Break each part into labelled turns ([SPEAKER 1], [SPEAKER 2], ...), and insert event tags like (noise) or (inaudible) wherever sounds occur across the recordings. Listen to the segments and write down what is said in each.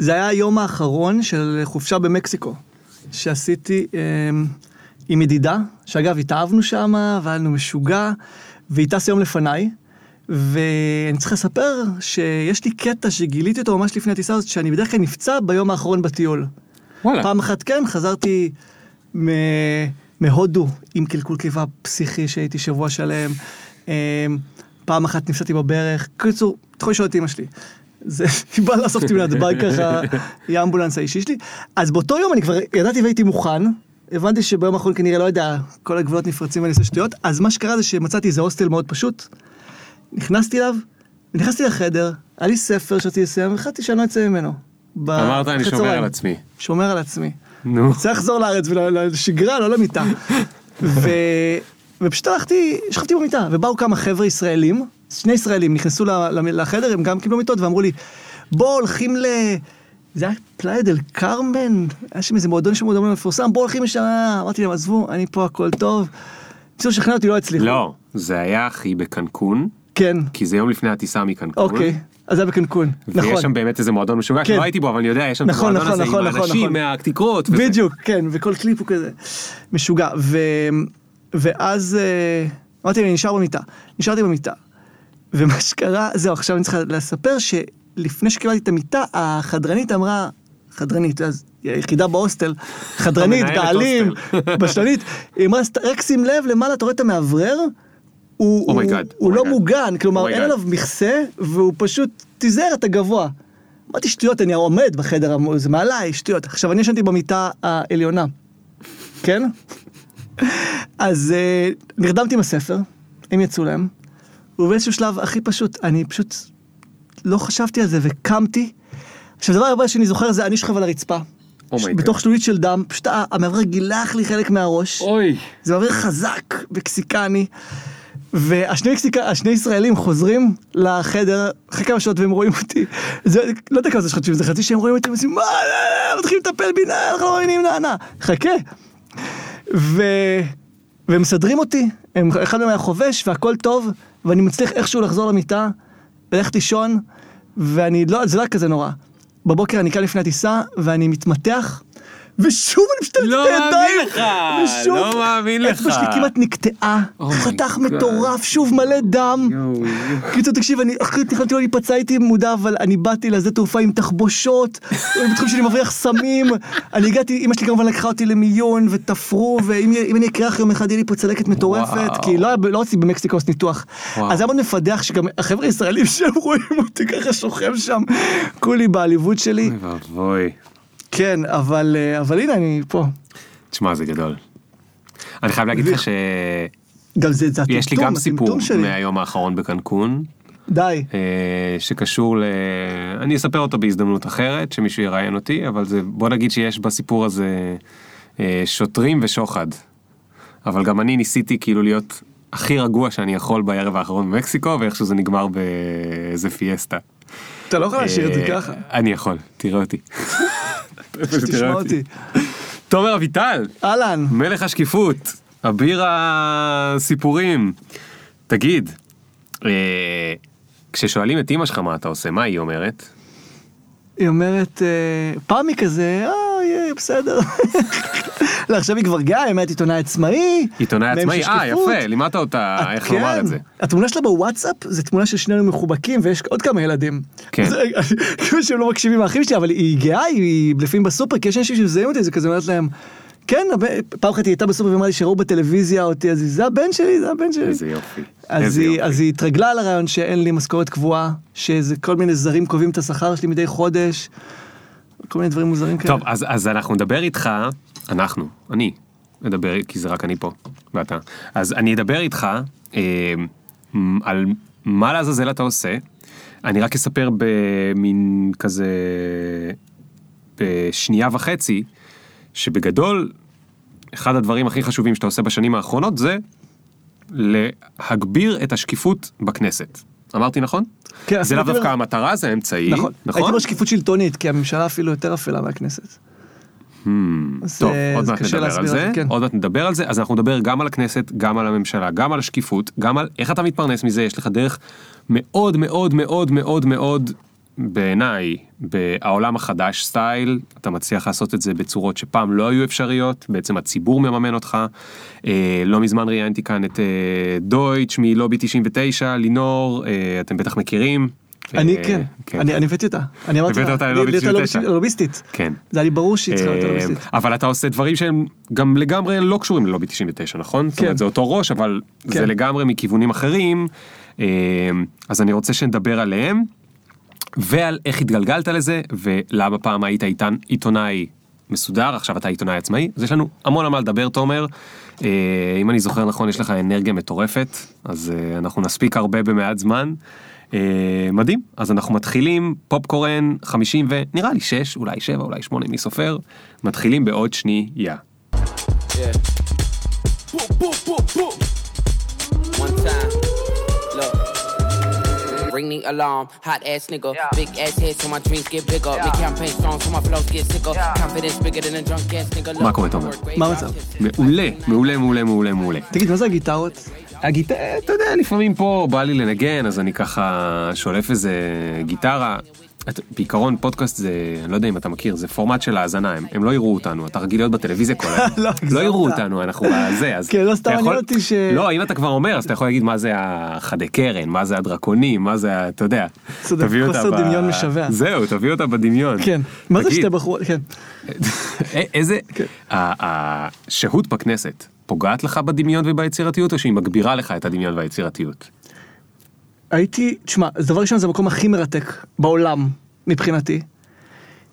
[SPEAKER 1] זה היה היום האחרון של חופשה במקסיקו, שעשיתי אה, עם ידידה, שאגב, התאהבנו שם, והיה לנו משוגע, והיא טסה יום לפניי, ואני צריך לספר שיש לי קטע שגיליתי אותו ממש לפני הטיסה הזאת, שאני בדרך כלל נפצע ביום האחרון בטיול.
[SPEAKER 2] וואלה.
[SPEAKER 1] פעם אחת כן, חזרתי מ... מהודו עם קלקול קיבה פסיכי שהייתי שבוע שלם. אמ, פעם אחת נפסדתי בברך. קיצור, אתה יכול לשאול את אמא שלי. זה, באה לאסוף אותי מנתב"ג (laughs) ככה, היא האמבולנס האישי שלי. אז באותו יום אני כבר ידעתי והייתי מוכן. הבנתי שביום האחרון כנראה, לא יודע, כל הגבולות נפרצים ואני עושה שטויות. אז מה שקרה זה שמצאתי איזה הוסטל מאוד פשוט. נכנסתי אליו, נכנסתי לחדר, היה לי ספר שרציתי לסיים, והחלטתי שאני לא אצא ממנו.
[SPEAKER 2] אמרת אני שומר. על עצמי.
[SPEAKER 1] שומר על עצמי.
[SPEAKER 2] נו. (laughs)
[SPEAKER 1] צריך לחזור לארץ ולשגרה, לא למיטה. (laughs) ו... ופשוט הלכתי, שכבתי במיטה, ובאו כמה חבר'ה ישראלים, שני ישראלים נכנסו לחדר, הם גם קיבלו מיטות ואמרו לי, בוא הולכים ל... זה היה פלאיה דל קרמן, היה שם איזה מועדון שם מועדון מפורסם, בוא הולכים לשם, אמרתי להם, עזבו, אני פה הכל טוב. ניסו לשכנע אותי, לא הצליחו.
[SPEAKER 2] לא, זה היה אחי בקנקון,
[SPEAKER 1] כן,
[SPEAKER 2] כי זה יום לפני הטיסה מקנקון.
[SPEAKER 1] אוקיי, אז זה היה בקנקון, נכון.
[SPEAKER 2] ויש שם באמת איזה מועדון משוגע,
[SPEAKER 1] כן.
[SPEAKER 2] שלא הייתי בו, אבל אני יודע, יש שם את
[SPEAKER 1] נכון,
[SPEAKER 2] המועדון הזה
[SPEAKER 1] נכון,
[SPEAKER 2] עם
[SPEAKER 1] נכון,
[SPEAKER 2] האנשים
[SPEAKER 1] נכון.
[SPEAKER 2] מהתקרות.
[SPEAKER 1] בדיוק, כן, וכל קליפ הוא כזה משוגע. ו... ואז אה, אמרתי, אני נשאר במיטה. נשארתי במיטה. ומה שקרה, זהו, עכשיו אני צריכה לספר שלפני שקיבלתי את המיטה, החדרנית אמרה, חדרנית, אז היחידה בהוסטל, חדרנית, בעלים. בשלנית, היא אמרה, רק שים לב למעלה, אתה רואה את המאוורר? הוא,
[SPEAKER 2] Oh
[SPEAKER 1] הוא,
[SPEAKER 2] God,
[SPEAKER 1] הוא
[SPEAKER 2] oh
[SPEAKER 1] לא
[SPEAKER 2] God.
[SPEAKER 1] מוגן, כלומר
[SPEAKER 2] Oh
[SPEAKER 1] אין. עליו מכסה, והוא פשוט תיזהר את הגבוה. אמרתי שטויות, אני עומד בחדר, זה מעליי, שטויות. עכשיו, אני ישנתי במיטה העליונה, כן? אז אה, נרדמתי עם הספר, הם יצאו להם, ובאיזשהו שלב הכי פשוט, אני פשוט לא חשבתי על זה וקמתי. עכשיו, הדבר הבא שאני זוכר זה אני שוכב על הרצפה.
[SPEAKER 2] Oh.
[SPEAKER 1] בתוך שלולית של דם, פשוט ה- המאוורר גילח לי חלק מהראש.
[SPEAKER 2] אוי.
[SPEAKER 1] זה מעביר חזק מקסיקני. והשני מקסיקה, השני ישראלים חוזרים לחדר אחרי כמה שעות והם רואים אותי. זה, לא יודע כמה זה שחדשים, זה חצי שהם רואים אותי ועושים מה, לא, לא, מתחילים לטפל בי, "נה, אנחנו לא מאמינים, נא, נא, חכה. ו... והם מסדרים אותי, הם, אחד מהם היה חובש והכל טוב, ואני מצליח איכשהו לחזור למיטה, ללכת לישון, ואני לא, זה לא כזה נורא. בבוקר אני קם לפני הטיסה, ואני מתמתח, ושוב אני פשוט
[SPEAKER 2] לא
[SPEAKER 1] את הידיים,
[SPEAKER 2] מאמין לך,
[SPEAKER 1] ושוב,
[SPEAKER 2] לא מאמין לך.
[SPEAKER 1] האצבע שלי כמעט נקטעה,
[SPEAKER 2] Oh
[SPEAKER 1] חתך. מטורף, שוב מלא דם. קיצור, תקשיב, אני אחרי תכננתי לא להיפצע, הייתי מודע, אבל אני באתי לשדה תעופה עם תחבושות, (laughs) בתחום שלי מבריח סמים, אני הגעתי, אמא שלי כמובן לקחה אותי למיון, ותפרו, ואם אם אני אקרח יום אחד, יהיה לי פה צלקת מטורפת. כי לא לא רציתי במקסיקו לעשות ניתוח. אז זה היה מאוד מפדח שגם החבר'ה הישראלים (laughs) שהם רואים אותי ככה שוכב שם, כולי בעליבות שלי.
[SPEAKER 2] אוי ואבוי.
[SPEAKER 1] כן, אבל אה, אבל הנה, אני פה.
[SPEAKER 2] תשמע, זה גדול. אני חייב להגיד לך שיש
[SPEAKER 1] גם זה זה
[SPEAKER 2] לי
[SPEAKER 1] הטמטום,
[SPEAKER 2] גם סיפור. מהיום האחרון בקנקון,
[SPEAKER 1] די.
[SPEAKER 2] אה, שקשור ל... אני אספר אותו בהזדמנות אחרת, שמישהו יראיין אותי, אבל זה, בוא נגיד שיש בסיפור הזה אה, שוטרים ושוחד. אבל גם אני ניסיתי כאילו להיות הכי רגוע שאני יכול בערב האחרון במקסיקו, ואיכשהו זה נגמר באיזה פיאסטה.
[SPEAKER 1] אתה לא יכול להשאיר את זה ככה.
[SPEAKER 2] אני יכול, תראה אותי. (laughs)
[SPEAKER 1] תשמע אותי.
[SPEAKER 2] תומר אביטל,
[SPEAKER 1] אהלן.
[SPEAKER 2] מלך השקיפות, אביר הסיפורים. תגיד, אה, כששואלים את אמא שלך מה אתה עושה, מה היא אומרת?
[SPEAKER 1] היא אומרת, אה, פעם היא כזה, אה, יהיה, בסדר. לא, עכשיו היא כבר גאה, היא אומרת עיתונאי עצמאי.
[SPEAKER 2] עיתונאי עצמאי, אה. יפה, לימדת אותה איך לומר
[SPEAKER 1] כן.
[SPEAKER 2] את זה.
[SPEAKER 1] התמונה שלה בוואטסאפ זה תמונה של שנינו מחובקים ויש עוד כמה ילדים.
[SPEAKER 2] כן.
[SPEAKER 1] כאילו שהם לא מקשיבים האחים שלי, אבל היא גאה, היא לפעמים בסופר, כי יש אנשים שמזהים אותי, זה כזה אומרת להם, כן, פעם אחת היא הייתה בסופר ואמרה לי שראו בטלוויזיה אותי, אז זה הבן שלי, זה הבן שלי.
[SPEAKER 2] איזה יופי.
[SPEAKER 1] אז היא,
[SPEAKER 2] יופי.
[SPEAKER 1] אז היא התרגלה לרעיון שאין לי משכורת קבועה, שזה כל מיני זרים קובעים את השכר שלי מדי חודש, כל מיני דברים מוזרים כאלה.
[SPEAKER 2] טוב, אז, אז אנחנו נדבר איתך, אנחנו, אני, נדבר, כי זה רק אני פה, ואתה. אז אני אדבר איתך אה, על מה לעזאזל אתה עושה. אני רק אספר במין כזה, בשנייה וחצי, שבגדול, אחד הדברים הכי חשובים שאתה עושה בשנים האחרונות זה להגביר את השקיפות בכנסת. אמרתי נכון?
[SPEAKER 1] כן,
[SPEAKER 2] זה לאו דווקא המטרה, זה האמצעי,
[SPEAKER 1] נכון,
[SPEAKER 2] נכון?
[SPEAKER 1] הייתי בשקיפות שלטונית, כי הממשלה אפילו יותר אפלה מהכנסת.
[SPEAKER 2] Hmm, טוב,
[SPEAKER 1] אה,
[SPEAKER 2] עוד מעט נדבר על זה,
[SPEAKER 1] כן.
[SPEAKER 2] עוד מעט נדבר על זה, אז אנחנו נדבר גם על הכנסת, גם על הממשלה, גם על השקיפות, גם על איך אתה מתפרנס מזה, יש לך דרך מאוד מאוד מאוד מאוד מאוד בעיניי, בעולם החדש סטייל, אתה מצליח לעשות את זה בצורות שפעם לא היו אפשריות, בעצם הציבור מממן אותך. אה, לא מזמן ראיינתי כאן את אה, דויטש מלובי 99, לינור, אה, אתם בטח מכירים.
[SPEAKER 1] אני
[SPEAKER 2] אה,
[SPEAKER 1] כן, אני אני הבאתי אותה. אני אמרתי
[SPEAKER 2] הבאת
[SPEAKER 1] לה,
[SPEAKER 2] אותה
[SPEAKER 1] לי-
[SPEAKER 2] ללובי
[SPEAKER 1] לי אותה
[SPEAKER 2] 99?
[SPEAKER 1] לוביסטית.
[SPEAKER 2] כן.
[SPEAKER 1] זה היה לי ברור שהיא צריכה להיות
[SPEAKER 2] אה,
[SPEAKER 1] לוביסטית.
[SPEAKER 2] אבל אתה עושה דברים שהם גם לגמרי לא קשורים ללובי 99, נכון? זאת
[SPEAKER 1] כן.
[SPEAKER 2] אומרת, זה אותו ראש, אבל זה
[SPEAKER 1] כן.
[SPEAKER 2] לגמרי מכיוונים אחרים. אה, אז אני רוצה שנדבר עליהם, ועל איך התגלגלת לזה, ולמה פעם היית עיתון- עיתונאי מסודר, עכשיו אתה עיתונאי עצמאי. אז יש לנו המון על מה לדבר, תומר. אה, אם אני זוכר נכון, יש לך אנרגיה מטורפת, אז אה, אנחנו נספיק הרבה במעט זמן. אה, מדהים, אז אנחנו מתחילים פופקורן 50 ונראה לי 6, אולי 7, אולי 8, מי סופר? מתחילים בעוד שנייה.
[SPEAKER 3] Yeah. Ring the alarm, hot ass nigga. Big ass head so my dreams get bigger. Big campaign strong so my flows get sicker. Confidence bigger than a drunk ass nigga.
[SPEAKER 2] מה קורה, תומר?
[SPEAKER 1] מה. המצב?
[SPEAKER 2] מעולה, מעולה, מעולה, מעולה, מעולה.
[SPEAKER 1] תגיד, מה זה הגיטרות?
[SPEAKER 2] הגיטרה, אתה יודע, לפעמים פה בא לי לנגן, אז אני ככה שולף איזה גיטרה. את- בעיקרון פודקאסט זה, אני לא יודע אם אתה מכיר, זה פורמט של האזנה, הם, הם לא יראו אותנו, אתה רגיל להיות בטלוויזיה כל היום. (laughs)
[SPEAKER 1] לא,
[SPEAKER 2] לא. יראו אותנו, אנחנו בזה, אז...
[SPEAKER 1] כן, לא סתם מעניין אותי ש-
[SPEAKER 2] לא, אם אתה כבר אומר, אז אתה יכול להגיד מה זה החדי קרן, מה זה הדרקונים, מה זה, אתה יודע. תביא אותה
[SPEAKER 1] חוסר
[SPEAKER 2] ב-
[SPEAKER 1] דמיון משווע.
[SPEAKER 2] זהו, תביא אותה בדמיון.
[SPEAKER 1] כן. מה זה שתי בחורות? כן. (laughs)
[SPEAKER 2] א- איזה,
[SPEAKER 1] כן.
[SPEAKER 2] השהות בכנסת פוגעת לך בדמיון וביצירתיות, או שהיא מגבירה לך את הדמיון והיצירתיות?
[SPEAKER 1] הייתי, תשמע, דבר ראשון זה המקום הכי מרתק בעולם מבחינתי.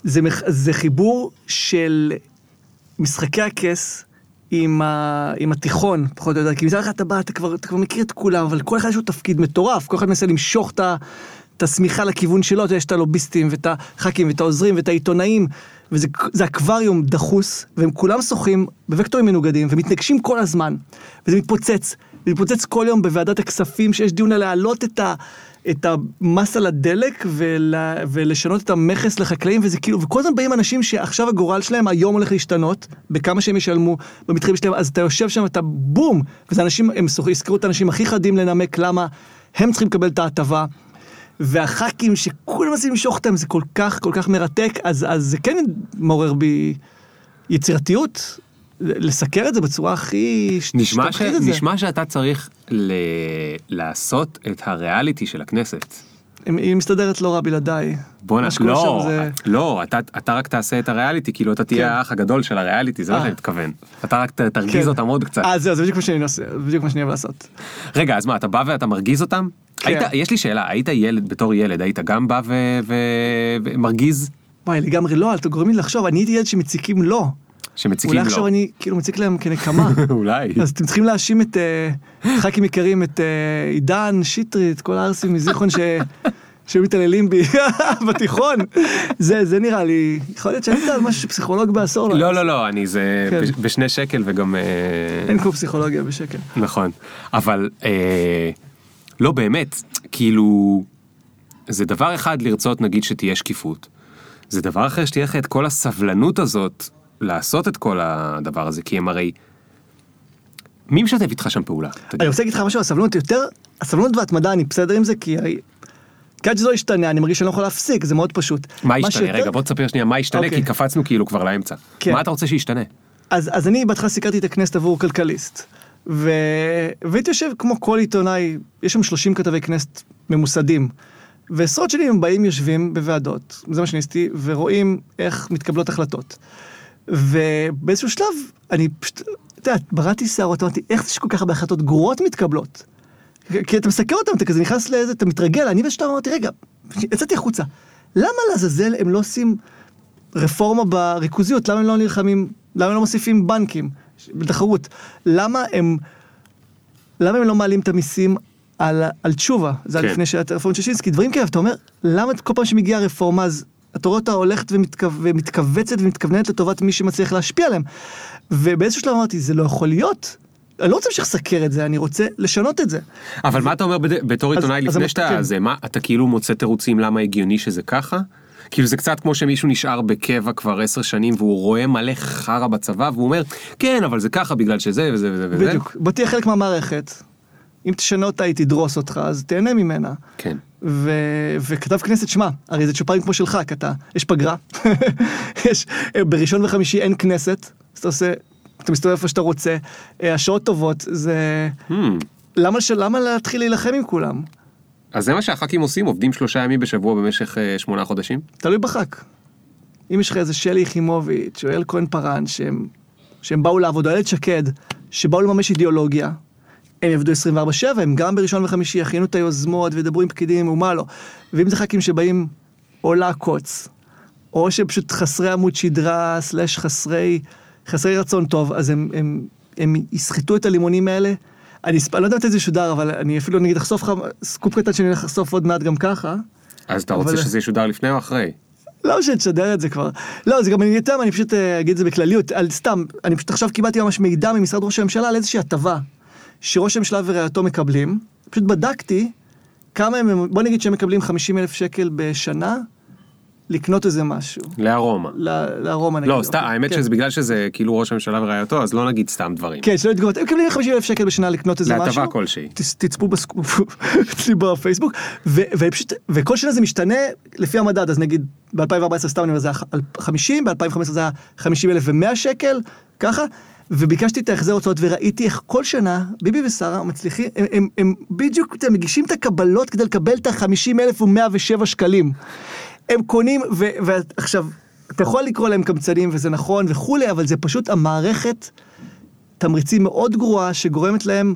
[SPEAKER 1] זה, מח- זה חיבור של משחקי הכס עם, ה, עם התיכון, פחות או יותר, כי מצד אחד אתה בא, אתה כבר, אתה כבר מכיר את כולם, אבל כל אחד יש לו תפקיד מטורף, כל אחד מנסה למשוך את ה- את השמיכה לכיוון שלו, אתה יודע, יש את הלוביסטים ואת הח"כים ואת העוזרים ואת העיתונאים, וזה זה אקווריום דחוס, והם כולם שוחים בוקטורים מנוגדים ומתנגשים כל הזמן, וזה מתפוצץ, זה מתפוצץ כל יום בוועדת הכספים, שיש דיון על להעלות את ה... את המס על הדלק ולה, ולשנות את המכס לחקלאים וזה כאילו וכל הזמן באים אנשים שעכשיו הגורל שלהם היום הולך להשתנות בכמה שהם ישלמו במתחרים שלהם אז אתה יושב שם אתה בום וזה אנשים הם יזכרו את האנשים הכי חדים לנמק למה הם צריכים לקבל את ההטבה. והח"כים שכולם מנסים למשוך אותם זה כל כך כל כך מרתק אז אז זה כן מעורר בי יצירתיות לסקר את זה בצורה הכי
[SPEAKER 2] נשמע, ש...
[SPEAKER 1] את זה.
[SPEAKER 2] נשמע שאתה צריך ל... לעשות את הריאליטי של הכנסת.
[SPEAKER 1] היא מסתדרת לא רע בלעדיי.
[SPEAKER 2] בוא
[SPEAKER 1] שקורה
[SPEAKER 2] לא,
[SPEAKER 1] זה-
[SPEAKER 2] לא, אתה, אתה רק תעשה את הריאליטי, כאילו אתה תהיה
[SPEAKER 1] כן.
[SPEAKER 2] האח הגדול של הריאליטי, זה מה
[SPEAKER 1] אה.
[SPEAKER 2] שאני מתכוון. אתה רק ת- תרגיז
[SPEAKER 1] כן.
[SPEAKER 2] אותם עוד קצת.
[SPEAKER 1] אה, זהו, זה בדיוק מה שאני עושה, בדיוק מה שאני אוהב לעשות.
[SPEAKER 2] רגע, אז מה, אתה בא ואתה מרגיז אותם?
[SPEAKER 1] כן.
[SPEAKER 2] היית, יש לי שאלה, היית ילד, בתור ילד, היית גם בא ו... ו... ומרגיז?
[SPEAKER 1] וואי, לגמרי לא, אתה גורם לי לחשוב, אני הייתי ילד שמציקים לו.
[SPEAKER 2] שמציקים
[SPEAKER 1] אולי
[SPEAKER 2] לו.
[SPEAKER 1] עכשיו אני כאילו מציק להם כנקמה. (laughs)
[SPEAKER 2] אולי.
[SPEAKER 1] אז אתם צריכים להאשים את אה, ח"כים יקרים, את אה, עידן, שטרית, כל הערסים מזיכרון ש... (laughs) שהיו מתעללים בי (laughs) בתיכון. זה, זה נראה לי, יכול להיות שאני על משהו שפסיכולוג בעשור.
[SPEAKER 2] לא, לא, לא, אני זה
[SPEAKER 1] כן.
[SPEAKER 2] בש- בשני שקל וגם... אה,
[SPEAKER 1] אין כמו פסיכולוגיה בשקל.
[SPEAKER 2] נכון, אבל לא באמת, כאילו, זה דבר אחד לרצות נגיד שתהיה שקיפות, זה דבר אחר שתהיה לך את כל הסבלנות הזאת לעשות את כל הדבר הזה, כי הם הרי... מי משתף איתך שם פעולה?
[SPEAKER 1] אני רוצה להגיד לך משהו על הסבלנות יותר, הסבלנות וההתמדה אני בסדר עם זה, כי הרי... כי עד שזה לא ישתנה, אני מרגיש שאני לא יכול להפסיק, זה מאוד פשוט.
[SPEAKER 2] מה ישתנה? רגע, בוא תספר שנייה מה ישתנה,
[SPEAKER 1] אוקיי.
[SPEAKER 2] כי קפצנו כאילו כבר לאמצע.
[SPEAKER 1] כן.
[SPEAKER 2] מה אתה רוצה שישתנה?
[SPEAKER 1] אז, אני בהתחלה סיקרתי את הכנסת עבור כלכליסט. והייתי יושב כמו כל עיתונאי, יש שם 30 כתבי כנסת ממוסדים. ועשרות שנים הם באים, יושבים בוועדות, זה מה שאני עשיתי, ורואים איך מתקבלות החלטות. ובאיזשהו שלב, אני פשוט, אתה יודע, בראתי שערות, אמרתי, איך זה שכל כך הרבה החלטות גרועות מתקבלות? כי אתה מסקר אותם, אתה כזה נכנס לאיזה, אתה מתרגל, אני בשלב אמרתי, רגע, יצאתי החוצה, למה לעזאזל הם לא עושים רפורמה בריכוזיות, למה הם לא נלחמים, למה הם לא מוסיפים בנקים בתחרות? למה הם, למה הם לא מעלים את המיסים על, על תשובה? זה היה
[SPEAKER 2] כן.
[SPEAKER 1] לפני שהיה את הרפורמת ששינסקי, דברים כאלה, ואתה אומר, למה כל פעם שמגיעה רפורמה, אז אתה רואה אותה הולכת ומתכו... ומתכווצת ומתכווננת לטובת מי שמצליח להשפיע עליהם. ובאיזשהו שלב אמרתי, זה לא יכול להיות. אני לא רוצה להמשיך לסקר את זה, אני רוצה לשנות את זה.
[SPEAKER 2] אבל מה אתה אומר בד- בתור
[SPEAKER 1] אז-
[SPEAKER 2] עיתונאי לפני שאתה
[SPEAKER 1] כן.
[SPEAKER 2] זה מה אתה כאילו מוצא תירוצים למה הגיוני שזה ככה? כאילו זה קצת כמו שמישהו נשאר בקבע כבר עשר שנים והוא רואה מלא חרא בצבא והוא אומר כן אבל זה ככה בגלל שזה וזה וזה וזה.
[SPEAKER 1] בדיוק. בוא תהיה חלק מהמערכת. אם תשנה אותה, היא תדרוס אותך, אז תהנה ממנה.
[SPEAKER 2] כן.
[SPEAKER 1] ו... וכתב כנסת, שמע, הרי זה צ'ופרים כמו שלך, כי אתה, יש פגרה, (laughs) יש, בראשון וחמישי אין כנסת, אז אתה עושה, אתה מסתובב איפה שאתה רוצה, אה, השעות טובות, זה...
[SPEAKER 2] Hmm.
[SPEAKER 1] למה, ש... למה להתחיל להילחם עם כולם?
[SPEAKER 2] אז זה מה שהח"כים עושים, עובדים שלושה ימים בשבוע במשך אה, שמונה חודשים?
[SPEAKER 1] תלוי בח"כ. אם יש לך איזה שלי יחימוביץ' או אל כהן פארן, שהם, שהם באו לעבוד, או איילת שקד, שבאו לממש אידיאולוגיה, הם יעבדו 24/7, הם גם בראשון וחמישי יכינו את היוזמות וידברו עם פקידים ומה לא. ואם זה ח"כים שבאים או לעקוץ, או שהם פשוט חסרי עמוד שדרה, סלאש חסרי, חסרי רצון טוב, אז הם, הם, הם יסחטו את הלימונים האלה. אני אני לא יודע מתי זה ישודר, אבל אני אפילו נגיד אחשוף לך סקופ קטן שאני הולך לחשוף עוד מעט גם ככה.
[SPEAKER 2] אז אתה
[SPEAKER 1] אבל-
[SPEAKER 2] רוצה שזה ישודר לפני או אחרי?
[SPEAKER 1] לא שתשדר את זה כבר. לא, זה גם אני יותר, אני פשוט אה, אגיד את זה בכלליות, על סתם, אני פשוט עכשיו קיבלתי ממש מידע ממשרד ראש הממשלה על איזושהי הטבה שראש הממשלה ורעייתו מקבלים. פשוט בדקתי כמה הם, בוא נגיד שהם מקבלים 50 אלף שקל בשנה לקנות איזה משהו.
[SPEAKER 2] לארומה.
[SPEAKER 1] לארומה נגיד.
[SPEAKER 2] לא, סתם,
[SPEAKER 1] אוקיי.
[SPEAKER 2] האמת
[SPEAKER 1] כן.
[SPEAKER 2] שזה בגלל שזה כאילו ראש הממשלה ורעייתו, אז לא נגיד סתם דברים.
[SPEAKER 1] כן, שלא יתגובות, הם מקבלים 50 אלף שקל בשנה לקנות איזה
[SPEAKER 2] להטבה
[SPEAKER 1] משהו.
[SPEAKER 2] כלשהי.
[SPEAKER 1] תצ- תצפו (laughs) אצלי בפייסבוק, וכל שנה זה משתנה לפי המדד, אז נגיד ב-2014 סתם אני אומר זה היה 50, ב-2015 זה היה 50 אלף ו-100 שקל, ככה, וביקשתי את ההחזר הוצאות וראיתי איך כל שנה ביבי ושרה מצליחים, הם, הם, הם בדיוק מגישים את הקבלות כדי לקבל את ה-50 אלף ו-107 שקלים. הם קונים, ועכשיו, אתה יכול לקרוא להם קמצנים וזה נכון וכולי, אבל זה פשוט המערכת תמריצים מאוד גרועה שגורמת להם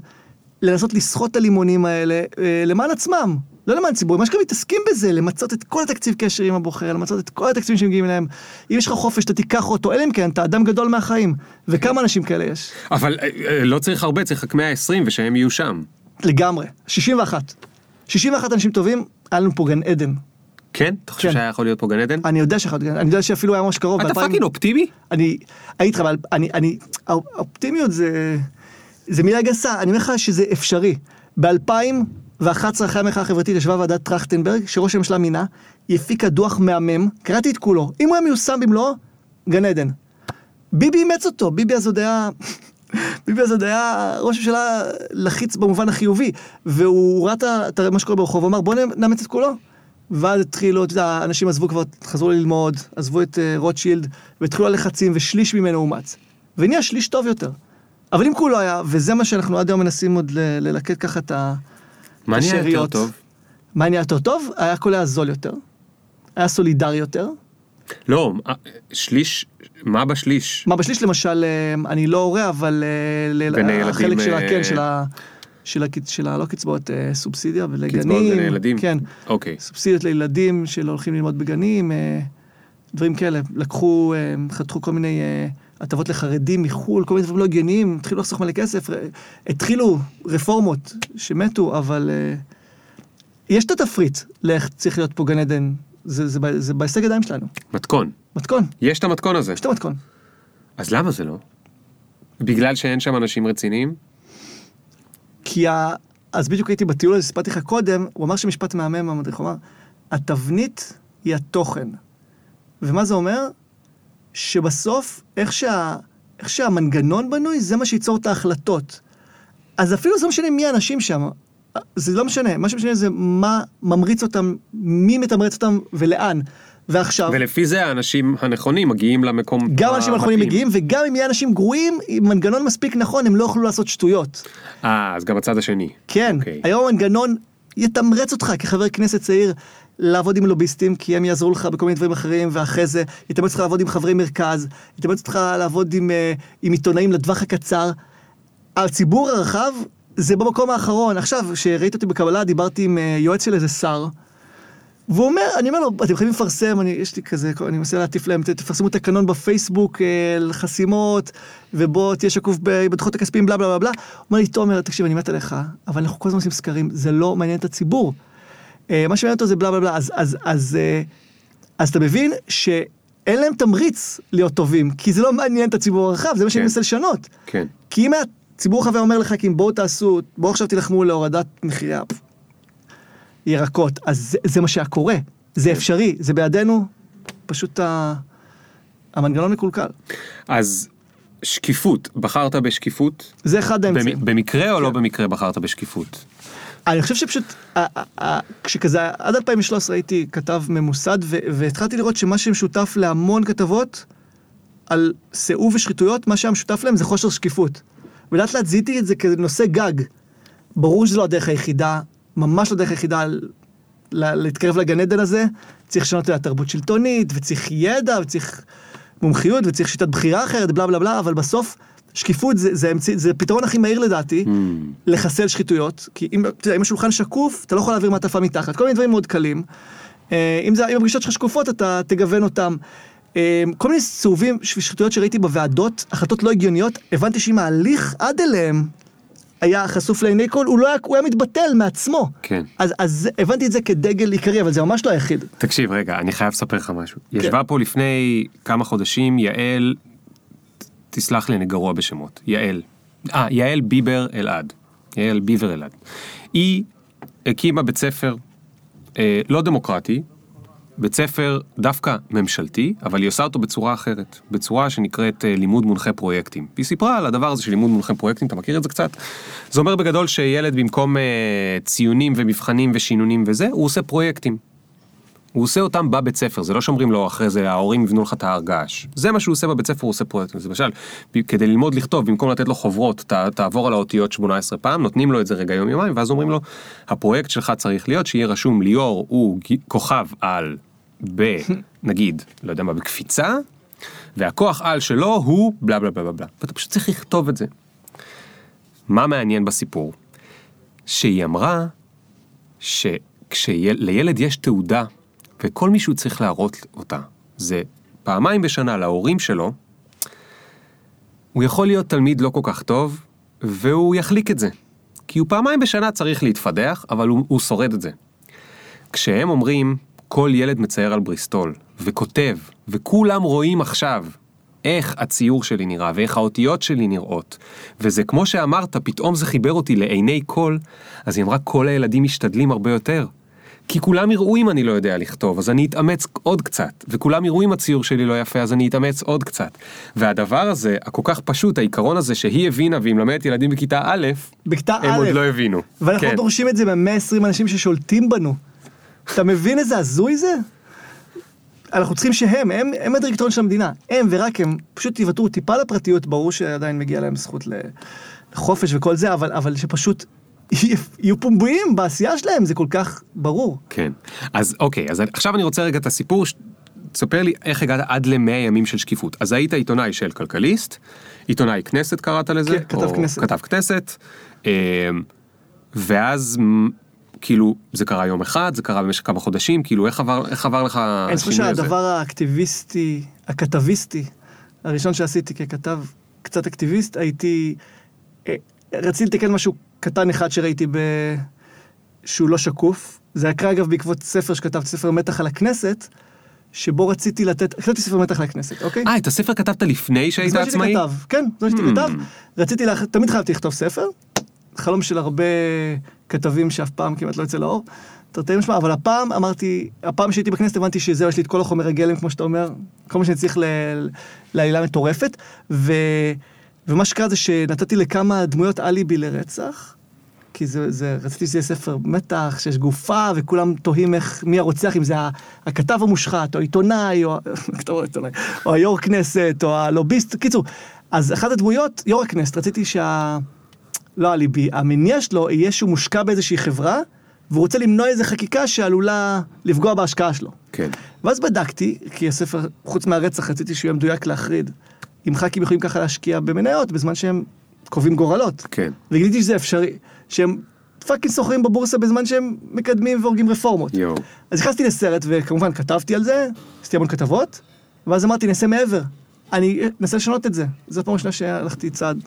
[SPEAKER 1] לנסות לסחוט את הלימונים האלה אה, למען עצמם, לא למען ציבור, מה שגם מתעסקים בזה, למצות את כל התקציב קשר עם הבוחר, למצות את כל התקציבים שמגיעים אליהם. אם יש לך חופש, אתה תיקח אותו, אלא אם כן, אתה אדם גדול מהחיים. וכמה אנשים כאלה יש?
[SPEAKER 2] אבל אה, אה, לא צריך הרבה, צריך רק 120 ושהם יהיו שם.
[SPEAKER 1] לגמרי. 61. 61 אנשים טובים, היה לנו פה גן עדן.
[SPEAKER 2] כן? אתה חושב
[SPEAKER 1] כן.
[SPEAKER 2] שהיה יכול להיות פה גן עדן?
[SPEAKER 1] אני יודע שאחד, אני יודע שאפילו היה ממש קרוב.
[SPEAKER 2] אתה
[SPEAKER 1] ב-2000
[SPEAKER 2] fucking אופטימי?
[SPEAKER 1] אני הייתי איתך, אבל אני, אני, האופטימיות זה, זה מילה גסה, אני אומר לך שזה אפשרי. ב-2011, אחרי המחאה החברתית, ישבה ועדת טרכטנברג, שראש הממשלה מינה, היא הפיקה דוח מהמם, קראתי את כולו, אם הוא היה מיושם במלואו, גן עדן. ביבי אימץ אותו, ביבי אז עוד היה... (laughs) ביבי אז עוד היה ראש ממשלה לחיץ במובן החיובי, והוא ראה את מה שקורה ברחוב, אמר בוא נאמץ את כולו. ואז התחילו, אתה יודע, אנשים עזבו כבר, חזרו ללמוד, עזבו את uh, רוטשילד, והתחילו הלחצים, ושליש ממנו אומץ. ונהיה שליש טוב יותר. אבל אם כולו היה, וזה מה שאנחנו עד היום מנסים עוד ללקט ככה את ה...
[SPEAKER 2] מה נהיה יותר
[SPEAKER 1] השאריות.
[SPEAKER 2] טוב?
[SPEAKER 1] מה נהיה יותר טוב? היה הכל היה זול יותר. היה סולידרי יותר.
[SPEAKER 2] לא, אה, שליש, מה בשליש?
[SPEAKER 1] מה בשליש למשל, אה, אני לא הורה, אבל החלק של ה... כן, של ה... של, הקצ... של ה... לא קצבאות, אה, סובסידיה ולגנים.
[SPEAKER 2] קצבאות גני ילדים?
[SPEAKER 1] כן.
[SPEAKER 2] אוקיי.
[SPEAKER 1] סובסידיות לילדים שלא הולכים ללמוד בגנים, אה, דברים כאלה. לקחו, אה, חתכו כל מיני אה, הטבות לחרדים מחו"ל, כל מיני דברים לא הגיוניים, התחילו לחסוך מלא כסף, אה, התחילו רפורמות שמתו, אבל אה, יש את התפריט לאיך צריך להיות פה גן עדן, זה, זה, ב- זה בהישג ידיים שלנו.
[SPEAKER 2] מתכון.
[SPEAKER 1] מתכון,
[SPEAKER 2] יש את המתכון הזה.
[SPEAKER 1] יש את המתכון.
[SPEAKER 2] אז למה זה לא? בגלל שאין שם אנשים רציניים?
[SPEAKER 1] כי ה... אז בדיוק הייתי בטיול הזה, סיפרתי לך קודם, הוא אמר שמשפט מהמם, המדריך, הוא אמר, התבנית היא התוכן. ומה זה אומר? שבסוף, איך, שה... איך שהמנגנון בנוי, זה מה שייצור את ההחלטות. אז אפילו זה לא משנה מי האנשים שם, זה לא משנה, מה שמשנה זה מה ממריץ אותם, מי מתמרץ אותם ולאן. ועכשיו,
[SPEAKER 2] ולפי זה האנשים הנכונים מגיעים למקום
[SPEAKER 1] גם אנשים הנכונים
[SPEAKER 2] המתאים.
[SPEAKER 1] מגיעים, וגם אם יהיה אנשים גרועים, עם מנגנון מספיק נכון, הם לא יוכלו לעשות שטויות.
[SPEAKER 2] אה, אז גם הצד השני.
[SPEAKER 1] כן,
[SPEAKER 2] אוקיי.
[SPEAKER 1] היום המנגנון יתמרץ אותך כחבר כנסת צעיר לעבוד עם לוביסטים, כי הם יעזרו לך בכל מיני דברים אחרים, ואחרי זה יתמרץ אותך לעבוד עם חברי מרכז, יתמרץ אותך לעבוד עם, אה, עם עיתונאים לטווח הקצר. הציבור הרחב זה במקום האחרון. עכשיו, כשראית אותי בקבלה, דיברתי עם אה, יועץ של איזה שר, והוא אומר, אני אומר לו, אתם חייבים לפרסם, אני, יש לי כזה, אני מנסה להטיף להם, "ת- תפרסמו תקנון בפייסבוק אה, לחסימות, ובוא תהיה שקוף בדוחות הכספיים, בלה בלה בלה בלה. הוא אומר לי, תומר, תקשיב, אני מת עליך, אבל אנחנו כל הזמן עושים סקרים, זה לא מעניין את הציבור. אה, מה שמעניין אותו זה בלה בלה בלה, אז, אז, אז, אה, אז אתה מבין שאין להם תמריץ להיות טובים, כי זה לא מעניין את הציבור הרחב, זה מה שאני
[SPEAKER 2] כן.
[SPEAKER 1] מנסה לשנות.
[SPEAKER 2] כן.
[SPEAKER 1] כי אם הציבור החבר אומר לך, כי אם בואו תעשו, בואו עכשיו תילחמו להורדת מחירי ה- ירקות, אז זה, זה מה שהיה קורה, זה אפשרי, זה בידינו, פשוט ה... המנגנון מקולקל.
[SPEAKER 2] אז שקיפות, בחרת בשקיפות?
[SPEAKER 1] זה אחד האמצעים.
[SPEAKER 2] במ- במקרה או לא
[SPEAKER 1] כן.
[SPEAKER 2] במקרה בחרת בשקיפות?
[SPEAKER 1] אני חושב שפשוט, כשכזה, עד 2013 הייתי כתב ממוסד, והתחלתי לראות שמה שמשותף להמון כתבות על סיאוב ושחיתויות, מה שהיה משותף להם זה חוסר שקיפות. ולאט לאט זיהיתי את זה כנושא גג. ברור שזו לא הדרך היחידה, ממש לא הדרך היחידה להתקרב לגן עדן הזה. צריך לשנות את התרבות שלטונית, וצריך ידע, וצריך מומחיות, וצריך שיטת בחירה אחרת, בלה בלה בלה, אבל בסוף, שקיפות זה, זה, אמצעי- זה הפתרון הכי מהיר לדעתי. לחסל שחיתויות, כי אם, יודע, אם השולחן שקוף, אתה לא יכול להעביר מעטפה מתחת, כל מיני דברים מאוד קלים. אה, אם, זה, אם הפגישות שלך שקופות, אתה תגוון אותם. אה, כל מיני סיבובים ושחיתויות שראיתי בוועדות, החלטות לא הגיוניות, הבנתי שאם ההליך עד אליהם היה חשוף לעיני כל, הוא, לא היה, הוא היה מתבטל מעצמו.
[SPEAKER 2] כן.
[SPEAKER 1] אז, אז הבנתי את זה כדגל עיקרי, אבל זה ממש לא היחיד.
[SPEAKER 2] תקשיב, רגע, אני חייב לספר לך משהו. ישבה פה לפני כמה חודשים יעל, תסלח לי, אני גרוע בשמות. יעל. אה, יעל ביבר אלעד. יעל ביבר אלעד. היא הקימה בית ספר אה, לא דמוקרטי, בית ספר דווקא ממשלתי, אבל היא עושה אותו בצורה אחרת, בצורה שנקראת אה, לימוד מונחה פרויקטים. והיא סיפרה על הדבר הזה של לימוד מונחה פרויקטים, אתה מכיר את זה קצת? זה אומר בגדול שילד במקום אה, ציונים ומבחנים ושינונים וזה, הוא עושה פרויקטים. הוא עושה אותם בבית ספר, זה לא שאומרים לו אחרי זה ההורים יבנו לך את ההר געש. זה מה שהוא עושה בבית ספר, הוא עושה פרויקטים. אז למשל, כדי ללמוד לכתוב, במקום לתת לו חוברות, ת, תעבור על האותיות 18 פעם, נותנים לו את זה רגע יום יומיים, ואז אומרים לו, הפרויקט שלך צריך להיות שיהיה רשום ליאור הוא כוכב על ב... (laughs) נגיד, לא יודע מה, בקפיצה, והכוח על שלו הוא בלה בלה בלה בלה. ואתה פשוט צריך לכתוב את זה. מה מעניין בסיפור? שהיא אמרה שכשלילד יש תעודה, וכל מישהו צריך להראות אותה, זה פעמיים בשנה להורים שלו, הוא יכול להיות תלמיד לא כל כך טוב, והוא יחליק את זה. כי הוא פעמיים בשנה צריך להתפדח, אבל הוא, הוא שורד את זה. כשהם אומרים, כל ילד מצייר על בריסטול, וכותב, וכולם רואים עכשיו איך הציור שלי נראה, ואיך האותיות שלי נראות, וזה כמו שאמרת, פתאום זה חיבר אותי לעיני כל, אז היא אמרה, כל הילדים משתדלים הרבה יותר. כי כולם יראו אם אני לא יודע לכתוב, אז אני אתאמץ עוד קצת, וכולם יראו אם הציור שלי לא יפה, אז אני אתאמץ עוד קצת. והדבר הזה, הכל כך פשוט, העיקרון הזה שהיא הבינה והיא מלמדת ילדים בכיתה א',
[SPEAKER 1] בכיתה א',
[SPEAKER 2] הם עוד לא הבינו.
[SPEAKER 1] ואנחנו
[SPEAKER 2] כן.
[SPEAKER 1] דורשים את זה מ-120 אנשים ששולטים בנו. אתה מבין איזה הזוי זה? אנחנו צריכים שהם, הם, הם הדירקטוריון של המדינה, הם ורק הם, פשוט יוותרו טיפה לפרטיות, ברור שעדיין מגיע להם זכות לחופש וכל זה, אבל, אבל שפשוט (laughs) יהיו פומביים בעשייה שלהם, זה כל כך ברור.
[SPEAKER 2] כן. אז אוקיי, אז עכשיו אני רוצה רגע את הסיפור, תספר לי איך הגעת עד למאה ימים של שקיפות. אז היית עיתונאי של כלכליסט, עיתונאי כנסת קראת לזה?
[SPEAKER 1] כן, כתב כנסת.
[SPEAKER 2] כתב כנסת, אמ, ואז כאילו זה קרה יום אחד, זה קרה במשך כמה חודשים, כאילו איך עבר, איך עבר לך השינוי הזה?
[SPEAKER 1] שהדבר האקטיביסטי, הכתביסטי, הראשון שעשיתי ככתב קצת אקטיביסט, הייתי... אה, רציתי לתקן משהו קטן אחד שראיתי ב... שהוא לא שקוף. זה היה קרה אגב בעקבות ספר שכתבתי, ספר מתח על הכנסת, שבו רציתי לתת... כתבתי ספר מתח על הכנסת, אוקיי?
[SPEAKER 2] אה, את הספר כתבת לפני שהיית
[SPEAKER 1] בזמן שהייתי
[SPEAKER 2] עצמאי?
[SPEAKER 1] כתב, כן, בזמן שהייתי
[SPEAKER 2] Hmm.
[SPEAKER 1] כתב. רציתי, לה... תמיד חייבתי לכתוב ספר. חלום של הרבה כתבים שאף פעם כמעט לא יוצא לאור. תרתי משמע, אבל הפעם אמרתי, הפעם שהייתי בכנסת הבנתי שזהו, יש לי את כל החומר הגלם, כמו שאתה אומר, כל מה שאני צריך. לעלילה מטורפת. ו... ומה שקרה זה שנתתי לכמה דמויות אליבי לרצח. כי זה, זה, רציתי שזה יהיה ספר מתח, שיש גופה, וכולם תוהים איך, מי הרוצח, אם זה הכתב המושחת, או העיתונאי, או, (laughs) או היו"ר כנסת, או הלוביסט, קיצור. אז אחת הדמויות, יו"ר הכנסת, רציתי שה... לא הליבי, המניע שלו יהיה שהוא מושקע באיזושהי חברה, והוא רוצה למנוע איזו חקיקה שעלולה לפגוע בהשקעה שלו.
[SPEAKER 2] כן.
[SPEAKER 1] ואז בדקתי, כי הספר, חוץ מהרצח, רציתי שהוא יהיה מדויק להחריד. אם ח"כים יכולים ככה להשקיע במניות בזמן שהם קובעים גורלות.
[SPEAKER 2] כן.
[SPEAKER 1] וגיליתי שזה אפשרי, שהם fucking סוחרים בבורסה בזמן שהם מקדמים והורגים רפורמות.
[SPEAKER 2] יואו.
[SPEAKER 1] אז נכנסתי לסרט, וכמובן כתבתי על זה, עשיתי המון כתבות, ואז אמרתי, נעשה מעבר. אני אנסה לשנות את זה. זו פעם ראשונה שהלכתי צעד,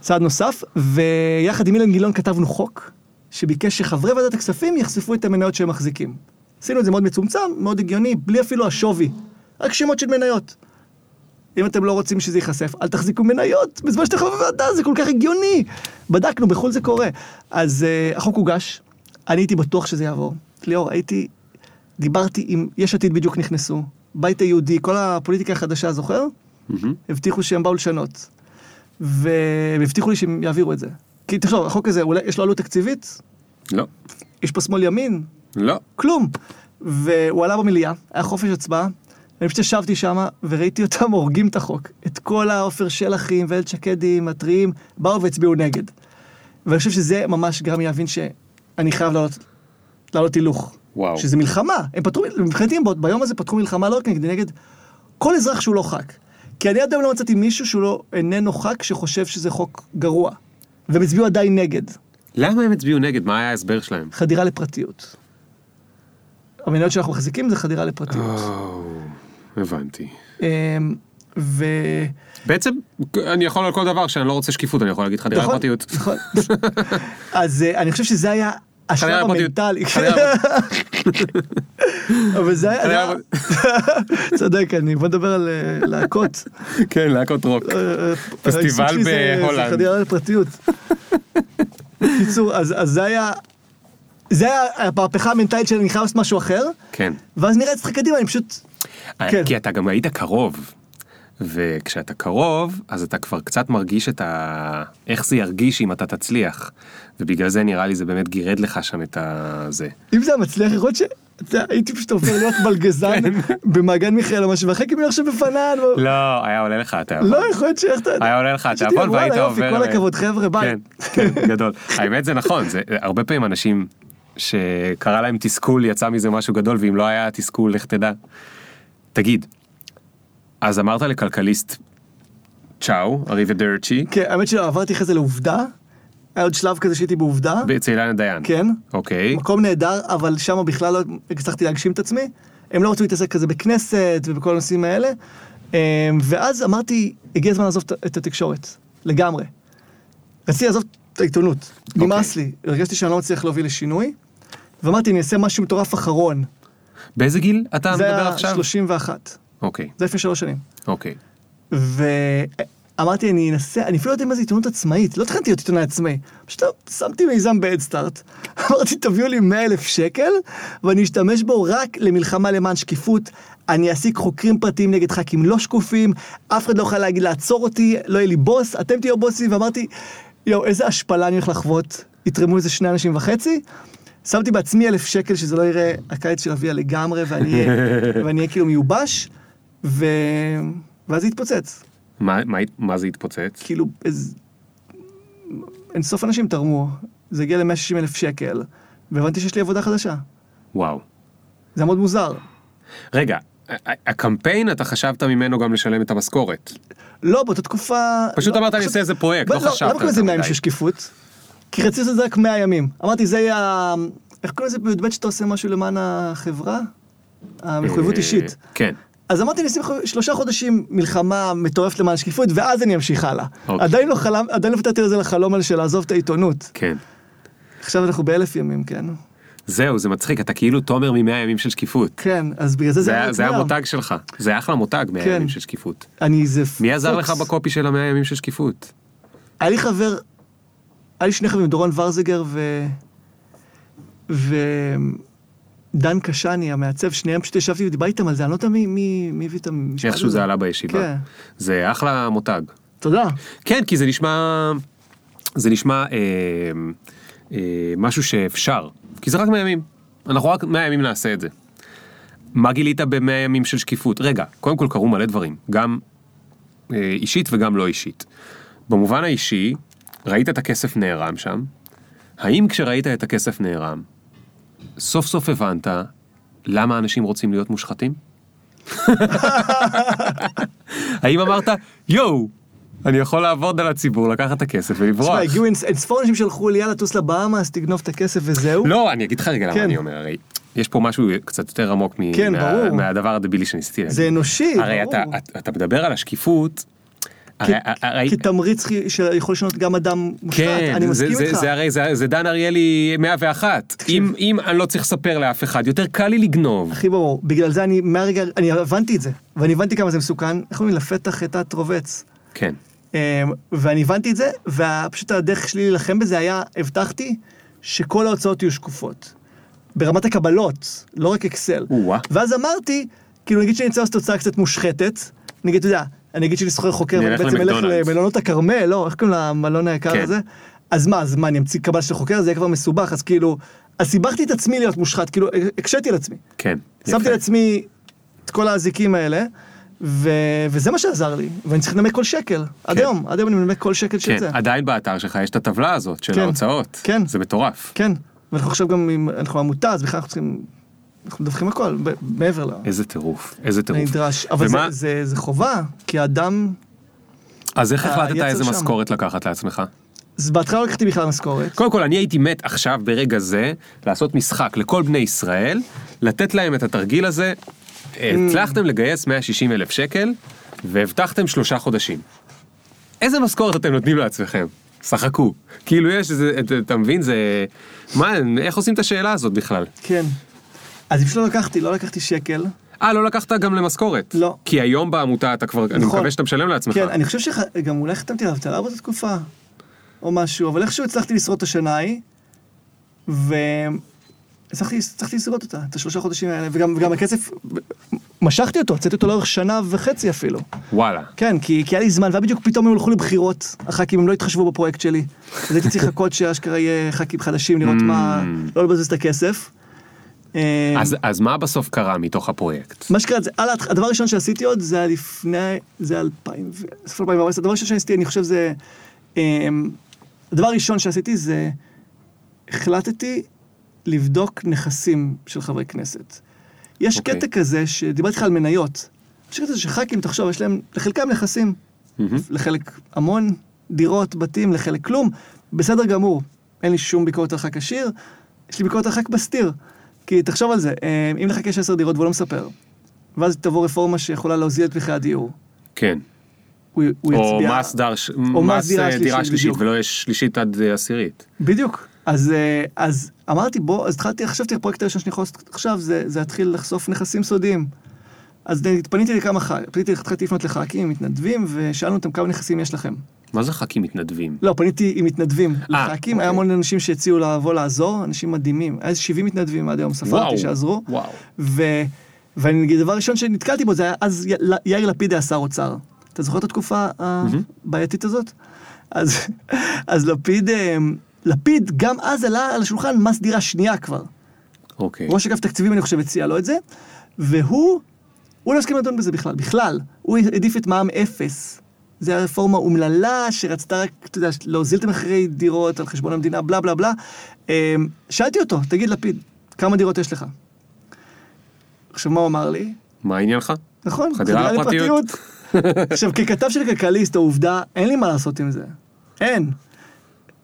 [SPEAKER 1] צעד נוסף, ויחד עם אילן גילאון כתבנו חוק, שביקש שחברי ועדת הכספים יחשפו את המניות שהם מחזיקים. עשינו את זה מאוד מצומצם, מאוד הגיוני, בלי אפילו השווי. רק שמות של מניות. אם אתם לא רוצים שזה ייחשף, אל תחזיקו מניות, בזמן שאתם חברי ועדה, זה כל כך הגיוני. בדקנו, בחו"ל זה קורה. אז uh, החוק הוגש, אני הייתי בטוח שזה יעבור. ליאור, הייתי, דיברתי עם יש עתיד בדיוק נכנסו, בית היהודי, כל הפוליטיקה החדשה, זוכר?
[SPEAKER 2] מהמם.
[SPEAKER 1] הבטיחו שהם באו לשנות. והם הבטיחו לי שהם יעבירו את זה. כי תחשוב, החוק הזה, אולי יש לו עלות תקציבית?
[SPEAKER 2] לא,
[SPEAKER 1] יש פה שמאל ימין,
[SPEAKER 2] לא.
[SPEAKER 1] כלום. והוא עלה במליאה, היה חופש הצבעה, אני פשוט ישבתי שם וראיתי אותם הורגים את החוק. את כל העופר שלחים ואלת שקדים, הטריים, באו והצביעו נגד. ואני חושב שזה ממש גרם לי להבין שאני חייב לעלות, לעלות הילוך.
[SPEAKER 2] וואו.
[SPEAKER 1] שזה מלחמה, הם פתחו, מבחינתי ביום הזה פתחו מלחמה לא רק נגדי, נגד כל אזרח שהוא לא ח"כ. כי אני עד היום לא מצאתי מישהו שהוא לא איננו ח"כ שחושב שזה חוק גרוע. והם הצביעו עדיין נגד.
[SPEAKER 2] למה הם הצביעו נגד? מה היה ההסבר שלהם?
[SPEAKER 1] חדירה לפרטיות. המניות שאנחנו מחזיקים זה חדירה לפרטיות.
[SPEAKER 2] או, הבנתי.
[SPEAKER 1] אמ, ו...
[SPEAKER 2] בעצם, אני יכול על כל דבר שאני לא רוצה שקיפות, אני יכול להגיד חדירה
[SPEAKER 1] נכון,
[SPEAKER 2] לפרטיות.
[SPEAKER 1] נכון. אז אה, אני חושב שזה היה השלב. המנטלי. אבל זה היה... צודק, אני... בוא נדבר על אה, להקות.
[SPEAKER 2] כן, להקות רוק.
[SPEAKER 1] אה,
[SPEAKER 2] פסטיבל
[SPEAKER 1] שלי זה-
[SPEAKER 2] בהולנד.
[SPEAKER 1] חדירה לפרטיות. קיצור, אז אז זה היה... זה המהפכה המנטלית שלי, אני חייב לעשות משהו אחר,
[SPEAKER 2] כן.
[SPEAKER 1] ואז נראה זה קדימה, אני פשוט... כן.
[SPEAKER 2] כי אתה גם היית קרוב. וכשאתה קרוב, אז אתה כבר קצת מרגיש את ה... איך זה ירגיש אם אתה תצליח. ובגלל זה נראה לי זה באמת גירד לך שם את הזה.
[SPEAKER 1] אם זה היה מצליח, יכול להיות ש... אתה הייתי פשוט עובר להיות (laughs) בלגזן במעגן מיכאל או משהו, ואחרי כאילו עכשיו בפנן.
[SPEAKER 2] לא, היה עולה לך התיאבון.
[SPEAKER 1] לא, יכול להיות שאיך אתה.
[SPEAKER 2] היה עולה לך התיאבון והיית עובר...
[SPEAKER 1] כל הכבוד, חבר'ה, ביי.
[SPEAKER 2] כן, כן, גדול. (laughs) האמת זה נכון, זה הרבה פעמים אנשים שקרה להם תסכול, יצא מזה משהו גדול, ואם לא היה תסכול, לך תדע. תגיד, אז אמרת לכלכליסט, צ'או, אריבדרצ'י,
[SPEAKER 1] כן, האמת שלא, עברתי אחרי זה לעובדה. היה עוד שלב כזה שהייתי בעובדה.
[SPEAKER 2] אצל אילנה דיין.
[SPEAKER 1] כן.
[SPEAKER 2] אוקיי.
[SPEAKER 1] מקום נהדר, אבל שם בכלל לא הצלחתי להגשים את עצמי. הם לא רצו להתעסק כזה בכנסת ובכל הנושאים האלה. אמ, ואז אמרתי, הגיע הזמן לעזוב את- התקשורת. לגמרי. רציתי לעזוב את העיתונות. נמאס לי. הרגשתי שאני לא מצליח להוביל לשינוי. ואמרתי, אני אעשה משהו מטורף אחרון.
[SPEAKER 2] באיזה גיל אתה
[SPEAKER 1] זה
[SPEAKER 2] מדבר
[SPEAKER 1] היה
[SPEAKER 2] עכשיו?
[SPEAKER 1] 31.
[SPEAKER 2] אוקיי,
[SPEAKER 1] זה לפני שלוש שנים.
[SPEAKER 2] אוקיי.
[SPEAKER 1] ואמרתי, אני אנסה, אני אפילו לא יודע מה זה עיתונות עצמאית, לא תכננתי להיות עיתונאי עצמאי. פשוט שמתי מיזם בהדסטארט, (laughs) אמרתי, תביאו לי 100 אלף שקל, ואני אשתמש בו רק למלחמה למען שקיפות. אני אעסיק חוקרים פרטיים נגד ח"כים לא שקופים, אף אחד לא יכול להגיד לעצור אותי, לא יהיה לי בוס, אתם תהיו בוסים, ואמרתי, יואו, איזה השפלה אני הולך לחוות, יתרמו איזה שני אנשים וחצי. שמתי בעצמי אלף שקל שזה לא יראה הקיץ של אביה לגמרי, (laughs) ואני אהיה- כאילו מיובש, ו... ואז זה התפוצץ.
[SPEAKER 2] מה- מה- מה זה התפוצץ?
[SPEAKER 1] כאילו, איזה... אין סוף אנשים תרמו. זה הגיע ל-160 אלף שקל, והבנתי שיש לי עבודה חדשה.
[SPEAKER 2] וואו.
[SPEAKER 1] זה מאוד מוזר.
[SPEAKER 2] רגע, הקמפיין, אתה חשבת ממנו גם לשלם את המשכורת.
[SPEAKER 1] לא, באותה תקופה...
[SPEAKER 2] פשוט
[SPEAKER 1] לא,
[SPEAKER 2] אמרת, אני אעשה איזה פרויקט, לא
[SPEAKER 1] לא
[SPEAKER 2] חשבת
[SPEAKER 1] למה קוראים לזה
[SPEAKER 2] יותר
[SPEAKER 1] 100 ימים
[SPEAKER 2] מדי.
[SPEAKER 1] של שקיפות? כי רציתי לעשות את זה רק 100 ימים. אמרתי, זה יהיה... איך קוראים לזה בי"ב שאתה עושה משהו למען החברה? המחויבות
[SPEAKER 2] אה,
[SPEAKER 1] אישית.
[SPEAKER 2] כן.
[SPEAKER 1] אז אמרתי, אני אשים שלושה חודשים מלחמה מטורפת למען שקיפות, ואז אני אמשיך הלאה.
[SPEAKER 2] אוקיי.
[SPEAKER 1] עדיין לא חלם, עדיין לא פתרתי לזה לחלום הזה של לעזוב את העיתונות.
[SPEAKER 2] כן.
[SPEAKER 1] עכשיו אנחנו באלף ימים, כן?
[SPEAKER 2] זהו, זה מצחיק, אתה כאילו תומר ממאה ימים של שקיפות.
[SPEAKER 1] כן, אז בגלל זה זה היה
[SPEAKER 2] היה- זה
[SPEAKER 1] 100.
[SPEAKER 2] המותג שלך, זה אחלה מותג, 100
[SPEAKER 1] כן.
[SPEAKER 2] ימים של שקיפות.
[SPEAKER 1] אני זה...
[SPEAKER 2] מי עזר לך. בקופי של המאה ימים של שקיפות?
[SPEAKER 1] היה לי חבר, היה לי שני חברים, דורון ורזיגר ו... ודן קשני, המעצב, שניהם פשוט ישבתי ודיברתי איתם על זה, אני לא יודע מי, מי, מי הביא את המשפט
[SPEAKER 2] שאיכשהו
[SPEAKER 1] הזה.
[SPEAKER 2] זה עלה בישיבה.
[SPEAKER 1] כן.
[SPEAKER 2] זה אחלה מותג.
[SPEAKER 1] תודה.
[SPEAKER 2] כן, כי זה נשמע, זה נשמע אה, אה, משהו שאפשר, כי זה רק 100 ימים. אנחנו רק 100 ימים נעשה את זה. מה גילית ב-100 ימים של שקיפות? רגע, קודם כל קרו מלא דברים, גם אה, אישית וגם לא אישית. במובן האישי, ראית את הכסף נערם שם, האם כשראית את הכסף נערם, סוף סוף הבנת למה אנשים רוצים להיות מושחתים? (laughs) האם אמרת, יואו, אני יכול לעבוד על הציבור, לקחת את הכסף ולברוח?
[SPEAKER 1] תשמע, הגיעו אין אין ספור אנשים שלחו לי, יאללה, טוס לבאמאס, תגנוב את הכסף וזהו.
[SPEAKER 2] לא, אני אגיד לך רגע למה
[SPEAKER 1] כן.
[SPEAKER 2] אני אומר, הרי יש פה משהו קצת יותר עמוק
[SPEAKER 1] כן.
[SPEAKER 2] מהדבר הדבילי שניסיתי להגיד.
[SPEAKER 1] זה אנושי,
[SPEAKER 2] הרי
[SPEAKER 1] ברור.
[SPEAKER 2] אתה, אתה מדבר על השקיפות, הרי,
[SPEAKER 1] כתמריץ שיכול לשנות גם אדם מושחת,
[SPEAKER 2] כן,
[SPEAKER 1] אני מסכים
[SPEAKER 2] זה,
[SPEAKER 1] איתך.
[SPEAKER 2] זה הרי, זה, זה דן אריאלי 101. אם, אם אני לא צריך לספר לאף אחד, יותר קל לי לגנוב.
[SPEAKER 1] הכי ברור, בגלל זה אני מהרגע, אני הבנתי את זה, ואני הבנתי כמה זה מסוכן, איך אומרים, לפתח חטאת רובץ.
[SPEAKER 2] כן.
[SPEAKER 1] אמ, ואני הבנתי את זה, ופשוט הדרך שלי להילחם בזה היה, הבטחתי שכל ההוצאות יהיו שקופות. ברמת הקבלות, לא רק אקסל. ואז אמרתי, כאילו נגיד שאני רוצה לעשות תוצאה קצת מושחתת, נגיד, אתה יודע, אני אגיד שאני שוכר חוקר, ואני בעצם אלך. למלונות הכרמל, לא, איך קוראים למלון היקר
[SPEAKER 2] כן.
[SPEAKER 1] הזה? אז מה, אז מה, אני אמציא קבלה של חוקר? זה יהיה כבר מסובך, אז כאילו, אז סיבכתי את עצמי להיות מושחת, כאילו, הקשיתי על עצמי.
[SPEAKER 2] כן.
[SPEAKER 1] שמתי
[SPEAKER 2] יפה.
[SPEAKER 1] לעצמי את כל האזיקים האלה, ו... וזה מה שעזר לי, ואני צריך לנמק כל שקל, עד
[SPEAKER 2] כן.
[SPEAKER 1] היום, עד היום אני מנמק כל שקל של
[SPEAKER 2] כן,
[SPEAKER 1] זה.
[SPEAKER 2] עדיין באתר שלך יש את הטבלה הזאת של
[SPEAKER 1] כן.
[SPEAKER 2] ההוצאות.
[SPEAKER 1] כן.
[SPEAKER 2] זה מטורף.
[SPEAKER 1] כן, ואנחנו עכשיו גם, אנחנו עמותה, אז בכלל אנחנו צריכים, אנחנו מדווחים הכל, מעבר ל...
[SPEAKER 2] איזה טירוף, איזה טירוף.
[SPEAKER 1] נדרש, אבל
[SPEAKER 2] ומה-
[SPEAKER 1] זה, זה, זה חובה, כי האדם,
[SPEAKER 2] אז איך החלטת איזה
[SPEAKER 1] שם.
[SPEAKER 2] משכורת לקחת לעצמך?
[SPEAKER 1] אז בהתחלה לא לקחתי בכלל משכורת,
[SPEAKER 2] קודם כל, אני הייתי מת עכשיו, ברגע זה, לעשות משחק לכל בני ישראל, לתת להם את התרגיל הזה. הצלחתם לגייס 160 אלף שקל, והבטחתם שלושה חודשים. איזה משכורת אתם נותנים לעצמכם? שחקו. כאילו יש איזה, אתה- אתה מבין, זה... מה, איך עושים את השאלה הזאת בכלל?
[SPEAKER 1] כן. אז פשוט לא לקחתי, לא לקחתי שקל,
[SPEAKER 2] אה, לא לקחת גם למשכורת.
[SPEAKER 1] לא.
[SPEAKER 2] כי היום בעמותה אתה כבר, אני
[SPEAKER 1] נכון.
[SPEAKER 2] מקווה שאתה משלם לעצמך.
[SPEAKER 1] כן, אני חושב שגם אולי חתמתי עליו אבטלה באותה תקופה, או משהו, אבל איכשהו הצלחתי לשרוד את השנה ההיא, והצלחתי הצלחתי לשרוד אותה, את השלושה חודשים האלה, וגם, וגם הכסף, משכתי אותו, הוצאתי אותו לאורך שנה וחצי אפילו.
[SPEAKER 2] וואלה.
[SPEAKER 1] כן, כי, כי היה לי זמן, והיה בדיוק פתאום הם הלכו לבחירות, הח"כים, הם לא התחשבו בפרויקט שלי. אז הייתי צריך לחכות (laughs) שאשכרה יהיה ח"כים חדשים, לראות מה, לא לבזבז את הכסף. אה,
[SPEAKER 2] אז, אז מה בסוף קרה מתוך הפרויקט?
[SPEAKER 1] מה שקרה, זה, על הדבר הראשון שעשיתי עוד, זה היה לפני, זה היה 2000, ו- סוף 2014, הדבר הראשון שעשיתי, אני חושב זה, אמ, הדבר הראשון שעשיתי זה, החלטתי לבדוק נכסים של חברי כנסת. יש
[SPEAKER 2] אוקיי.
[SPEAKER 1] קטע כזה, שדיברתי איתך על מניות. יש קטע שח"כים, תחשוב, יש להם, לחלקם נכסים,
[SPEAKER 2] מהמם.
[SPEAKER 1] לחלק המון דירות, בתים, לחלק כלום, בסדר גמור. אין לי שום ביקורת על ח"כ עשיר, יש לי ביקורת על ח"כ בסתיר. כי תחשוב על זה, אה, אם לח"כ יש עשר דירות והוא לא מספר, ואז תבוא רפורמה שיכולה להוזיל את מחירי הדיור,
[SPEAKER 2] כן.
[SPEAKER 1] הוא, הוא
[SPEAKER 2] או
[SPEAKER 1] יצביע...
[SPEAKER 2] מס, דר,
[SPEAKER 1] או
[SPEAKER 2] מס
[SPEAKER 1] מס דירה
[SPEAKER 2] אה, דירה
[SPEAKER 1] שלישית,
[SPEAKER 2] שלישית,
[SPEAKER 1] בדיוק.
[SPEAKER 2] ולא יש שלישית עד אה, עשירית.
[SPEAKER 1] בדיוק. אז, אה, אז אמרתי, בוא, אז התחלתי, חשבתי, הפרויקט הראשון שאני יכול לעשות עכשיו, זה, זה להתחיל לחשוף נכסים סודיים. אז פניתי לכמה ח"כים, פניתי, התחלתי לפנות לח"כים, מתנדבים, ושאלנו אותם כמה נכסים יש לכם.
[SPEAKER 2] מה זה ח"כים מתנדבים?
[SPEAKER 1] לא, פניתי עם מתנדבים
[SPEAKER 2] אה,
[SPEAKER 1] לח"כים, היה
[SPEAKER 2] אוקיי.
[SPEAKER 1] המון אנשים שהציעו לבוא לעזור, אנשים מדהימים. היה איזה 70 מתנדבים עד היום, ספרתי שעזרו.
[SPEAKER 2] וואו.
[SPEAKER 1] ו... ואני אגיד, דבר ראשון שנתקלתי בו, זה היה אז יאיר לפיד היה שר אוצר. אתה זוכר את התקופה הבעייתית הזאת? אז, אז לפיד, אה, לפיד גם אז עלה על השולחן מס דירה שנייה כבר.
[SPEAKER 2] אוקיי.
[SPEAKER 1] ראש אגף תקציבים, אני חושב, הציע לו את זה, והוא, הוא לא הסכים לדון בזה בכלל, בכלל. הוא העדיף את מע"מ אפס. זו הייתה רפורמה אומללה שרצתה רק, אתה יודע, להוזיל את המחירי דירות על חשבון המדינה, בלה בלה בלה. אה, שאלתי אותו, תגיד לפיד, כמה דירות יש לך? עכשיו, מה הוא אמר לי?
[SPEAKER 2] מה העניין לך?
[SPEAKER 1] נכון,
[SPEAKER 2] חדירה לפרטיות.
[SPEAKER 1] עכשיו, ככתב של כלכליסט, העובדה, אין לי מה לעשות עם זה. אין.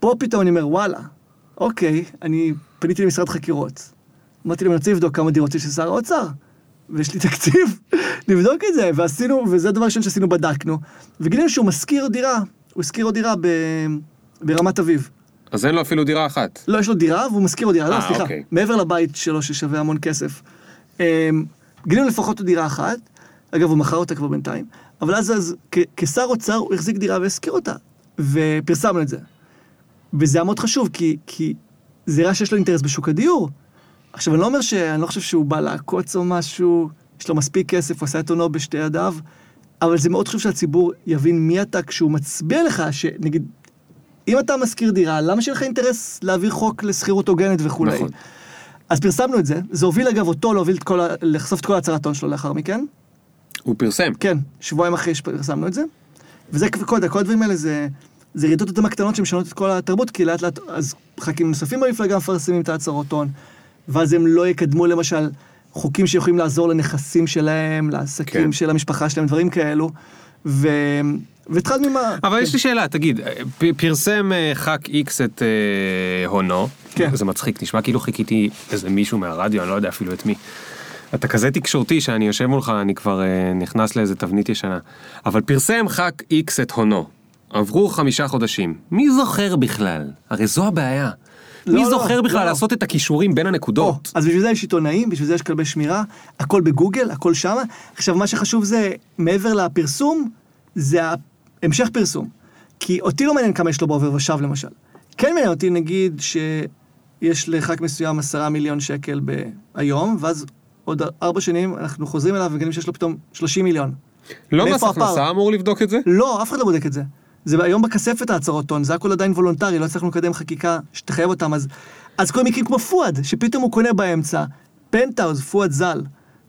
[SPEAKER 1] פה פתאום אני אומר, וואלה, אוקיי, אני פניתי למשרד חקירות. אמרתי להם, אני רוצה לבדוק כמה דירות יש לשר האוצר. ויש לי תקציב (laughs) לבדוק את זה, ועשינו, וזה הדבר הראשון שעשינו, בדקנו. וגילינו שהוא משכיר דירה, הוא השכיר עוד דירה ב... ברמת אביב.
[SPEAKER 2] אז אין לו אפילו דירה אחת.
[SPEAKER 1] לא, יש לו דירה והוא משכיר עוד דירה, לא,
[SPEAKER 2] אה,
[SPEAKER 1] סליחה,
[SPEAKER 2] אוקיי.
[SPEAKER 1] מעבר לבית שלו ששווה המון כסף. אמ, גילינו לפחות עוד דירה אחת, אגב, הוא מכר אותה כבר בינתיים, אבל אז, אז כשר אוצר הוא החזיק דירה והשכיר אותה, ופרסמנו את זה. וזה היה מאוד חשוב, כי, כי זה נראה שיש לו אינטרס בשוק הדיור. עכשיו, אני לא אומר ש... אני לא חושב שהוא בא לעקוץ או משהו, יש לו מספיק כסף, הוא עשה את עונו בשתי ידיו, אבל זה מאוד חשוב שהציבור יבין מי אתה כשהוא מצביע לך, שנגיד, אם אתה משכיר דירה, למה שיהיה לך אינטרס להעביר חוק לשכירות הוגנת וכולי?
[SPEAKER 2] נכון.
[SPEAKER 1] אז פרסמנו את זה, זה הוביל אגב אותו להוביל את כל ה... לחשוף את כל הצהרת הון שלו לאחר מכן.
[SPEAKER 2] הוא פרסם.
[SPEAKER 1] כן, שבועיים אחרי שפרסמנו את זה. וזה כל, כל הדברים האלה זה, זה רעידות אדמה קטנות שמשנות את כל התרבות, כי לאט לאט, אז ח"כים נוספים במפלגה מפרסמים את ההצהרות הון, ואז הם לא יקדמו למשל חוקים שיכולים לעזור לנכסים שלהם, לעסקים
[SPEAKER 2] כן.
[SPEAKER 1] של המשפחה שלהם, דברים כאלו. ו... והתחלנו עם ה...
[SPEAKER 2] אבל
[SPEAKER 1] כן.
[SPEAKER 2] יש לי שאלה, תגיד, פ- פרסם אה, ח"כ איקס את אה, הונו,
[SPEAKER 1] כן.
[SPEAKER 2] זה מצחיק, נשמע כאילו חיכיתי איזה מישהו מהרדיו, אני לא יודע אפילו את מי. אתה כזה תקשורתי שאני יושב מולך, אני כבר אה, נכנס לאיזה תבנית ישנה. אבל פרסם ח"כ איקס את הונו. עברו חמישה חודשים. מי זוכר בכלל? הרי זו הבעיה.
[SPEAKER 1] לא,
[SPEAKER 2] מי
[SPEAKER 1] לא,
[SPEAKER 2] זוכר בכלל
[SPEAKER 1] לא.
[SPEAKER 2] לעשות את הכישורים בין
[SPEAKER 1] או,
[SPEAKER 2] הנקודות?
[SPEAKER 1] אז בשביל זה יש עיתונאים, בשביל זה יש כלבי שמירה, הכל בגוגל, הכל שמה. עכשיו, מה שחשוב זה, מעבר לפרסום, זה המשך פרסום. כי אותי לא מעניין כמה יש לו בעובר ושב למשל. כן מעניין אותי, נגיד, שיש לח"כ מסוים עשרה מיליון שקל היום, ואז עוד ארבע שנים אנחנו חוזרים אליו ומגלים שיש לו פתאום 30 מיליון.
[SPEAKER 2] לא מס? הכנסה אמור לבדוק את זה?
[SPEAKER 1] לא, אף אחד לא בודק את זה. זה היום בכספת ההצהרות הון, זה הכל עדיין וולונטרי, לא הצלחנו לקדם חקיקה שתחייב אותם, אז, אז כל מקרים כמו פואד, שפתאום הוא קונה באמצע, פנטהאוז, פואד ז"ל,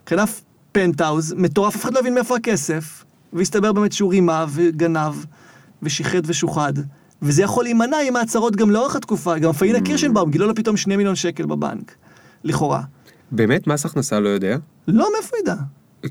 [SPEAKER 1] קנה פנטהאוז, מטורף, אף אחד לא הבין מאיפה הכסף, והסתבר באמת שהוא רימה וגנב, ושיחד ושוחד, וזה יכול להימנע עם ההצהרות גם לאורך התקופה, גם פאינה קירשנבאום גילו לו פתאום שני מיליון שקל בבנק, לכאורה.
[SPEAKER 2] באמת מס הכנסה לא יודע?
[SPEAKER 1] לא, מאיפה ידע?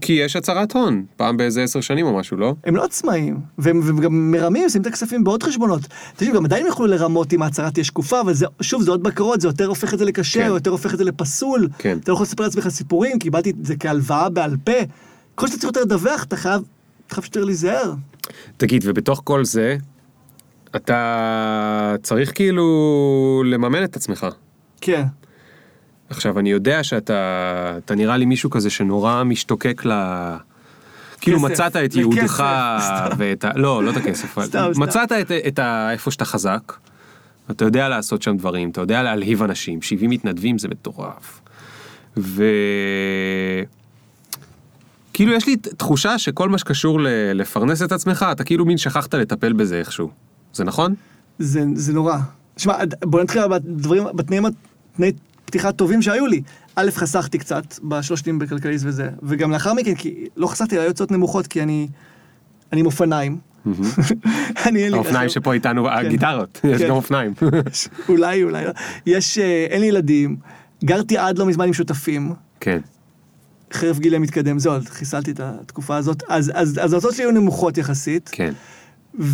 [SPEAKER 2] כי יש הצהרת הון, פעם באיזה עשר שנים או משהו, לא?
[SPEAKER 1] הם לא עצמאים, והם, והם גם מרמים, שמים את הכספים בעוד חשבונות. תקשיב, גם עדיין יוכלו לרמות אם ההצהרה תהיה שקופה, אבל זה, שוב, זה עוד בקרות, זה יותר הופך את זה לקשה,
[SPEAKER 2] כן.
[SPEAKER 1] יותר הופך את זה לפסול.
[SPEAKER 2] כן.
[SPEAKER 1] אתה לא יכול לספר לעצמך סיפורים, קיבלתי את זה כהלוואה בעל פה. כל שאתה צריך יותר לדווח, אתה חייב, אתה חייב יותר להיזהר.
[SPEAKER 2] תגיד, ובתוך כל זה, אתה צריך כאילו לממן את עצמך.
[SPEAKER 1] כן.
[SPEAKER 2] עכשיו, אני יודע שאתה אתה נראה לי מישהו כזה שנורא משתוקק ל... כאילו מצאת את
[SPEAKER 1] סתם.
[SPEAKER 2] ואת ה... לא, לא את הכסף. מצאת את. איפה שאתה חזק, אתה יודע לעשות שם דברים, אתה יודע להלהיב אנשים, 70 מתנדבים זה מטורף. ו... כאילו יש לי תחושה שכל מה שקשור ל... לפרנס את עצמך, אתה כאילו מין שכחת לטפל בזה איכשהו. זה נכון?
[SPEAKER 1] זה, זה נורא. שמע, בוא נתחיל בדברים, בתנאים, תנאי פתיחה טובים שהיו לי. א', חסכתי קצת בשלוש שנים בכלכליסט וזה, וגם לאחר מכן, כי לא חסכתי, היו הוצאות נמוכות, כי אני, אני עם אופניים. (laughs) אני אין לי
[SPEAKER 2] האופניים. שפה איתנו, הגיטרות, יש
[SPEAKER 1] כן.
[SPEAKER 2] גם אופניים. (laughs)
[SPEAKER 1] אולי, אולי, לא. יש, אה, אין לי ילדים, גרתי עד לא מזמן עם שותפים,
[SPEAKER 2] כן.
[SPEAKER 1] חרף גילי מתקדם, זהו, חיסלתי את התקופה הזאת, אז, אז, אז ההוצאות שלי היו נמוכות יחסית,
[SPEAKER 2] כן,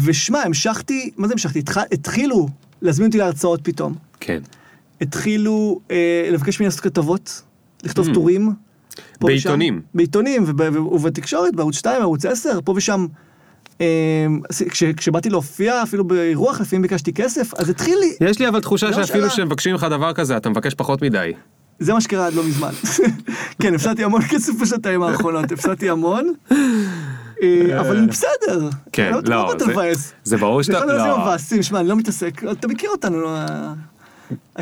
[SPEAKER 1] ושמע, המשכתי, מה זה המשכתי? התח, התחילו להזמין אותי להרצאות פתאום.
[SPEAKER 2] כן.
[SPEAKER 1] התחילו אה, לבקש ממני לעשות כתבות, לכתוב
[SPEAKER 2] Mm.
[SPEAKER 1] טורים.
[SPEAKER 2] בעיתונים.
[SPEAKER 1] ושם, בעיתונים וב, ובתקשורת, בערוץ 2, בערוץ 10, פה ושם. אה, כש, כשבאתי להופיע, אפילו באירוח, לפעמים ביקשתי כסף, אז התחיל לי,
[SPEAKER 2] יש לי אבל תחושה
[SPEAKER 1] לא
[SPEAKER 2] שאפילו. שמבקשים ממך דבר כזה, אתה מבקש פחות מדי.
[SPEAKER 1] זה מה שקרה עד לא מזמן. (laughs) כן, הפסדתי המון כסף בשנתיים האחרונות, הפסדתי המון, אה, אבל בסדר.
[SPEAKER 2] כן,
[SPEAKER 1] אתה
[SPEAKER 2] לא,
[SPEAKER 1] באת
[SPEAKER 2] זה-? זה ברור
[SPEAKER 1] זה
[SPEAKER 2] שאתה... לא.
[SPEAKER 1] המבאסים, שמע, אני לא מתעסק, אתה מכיר אותנו, לא,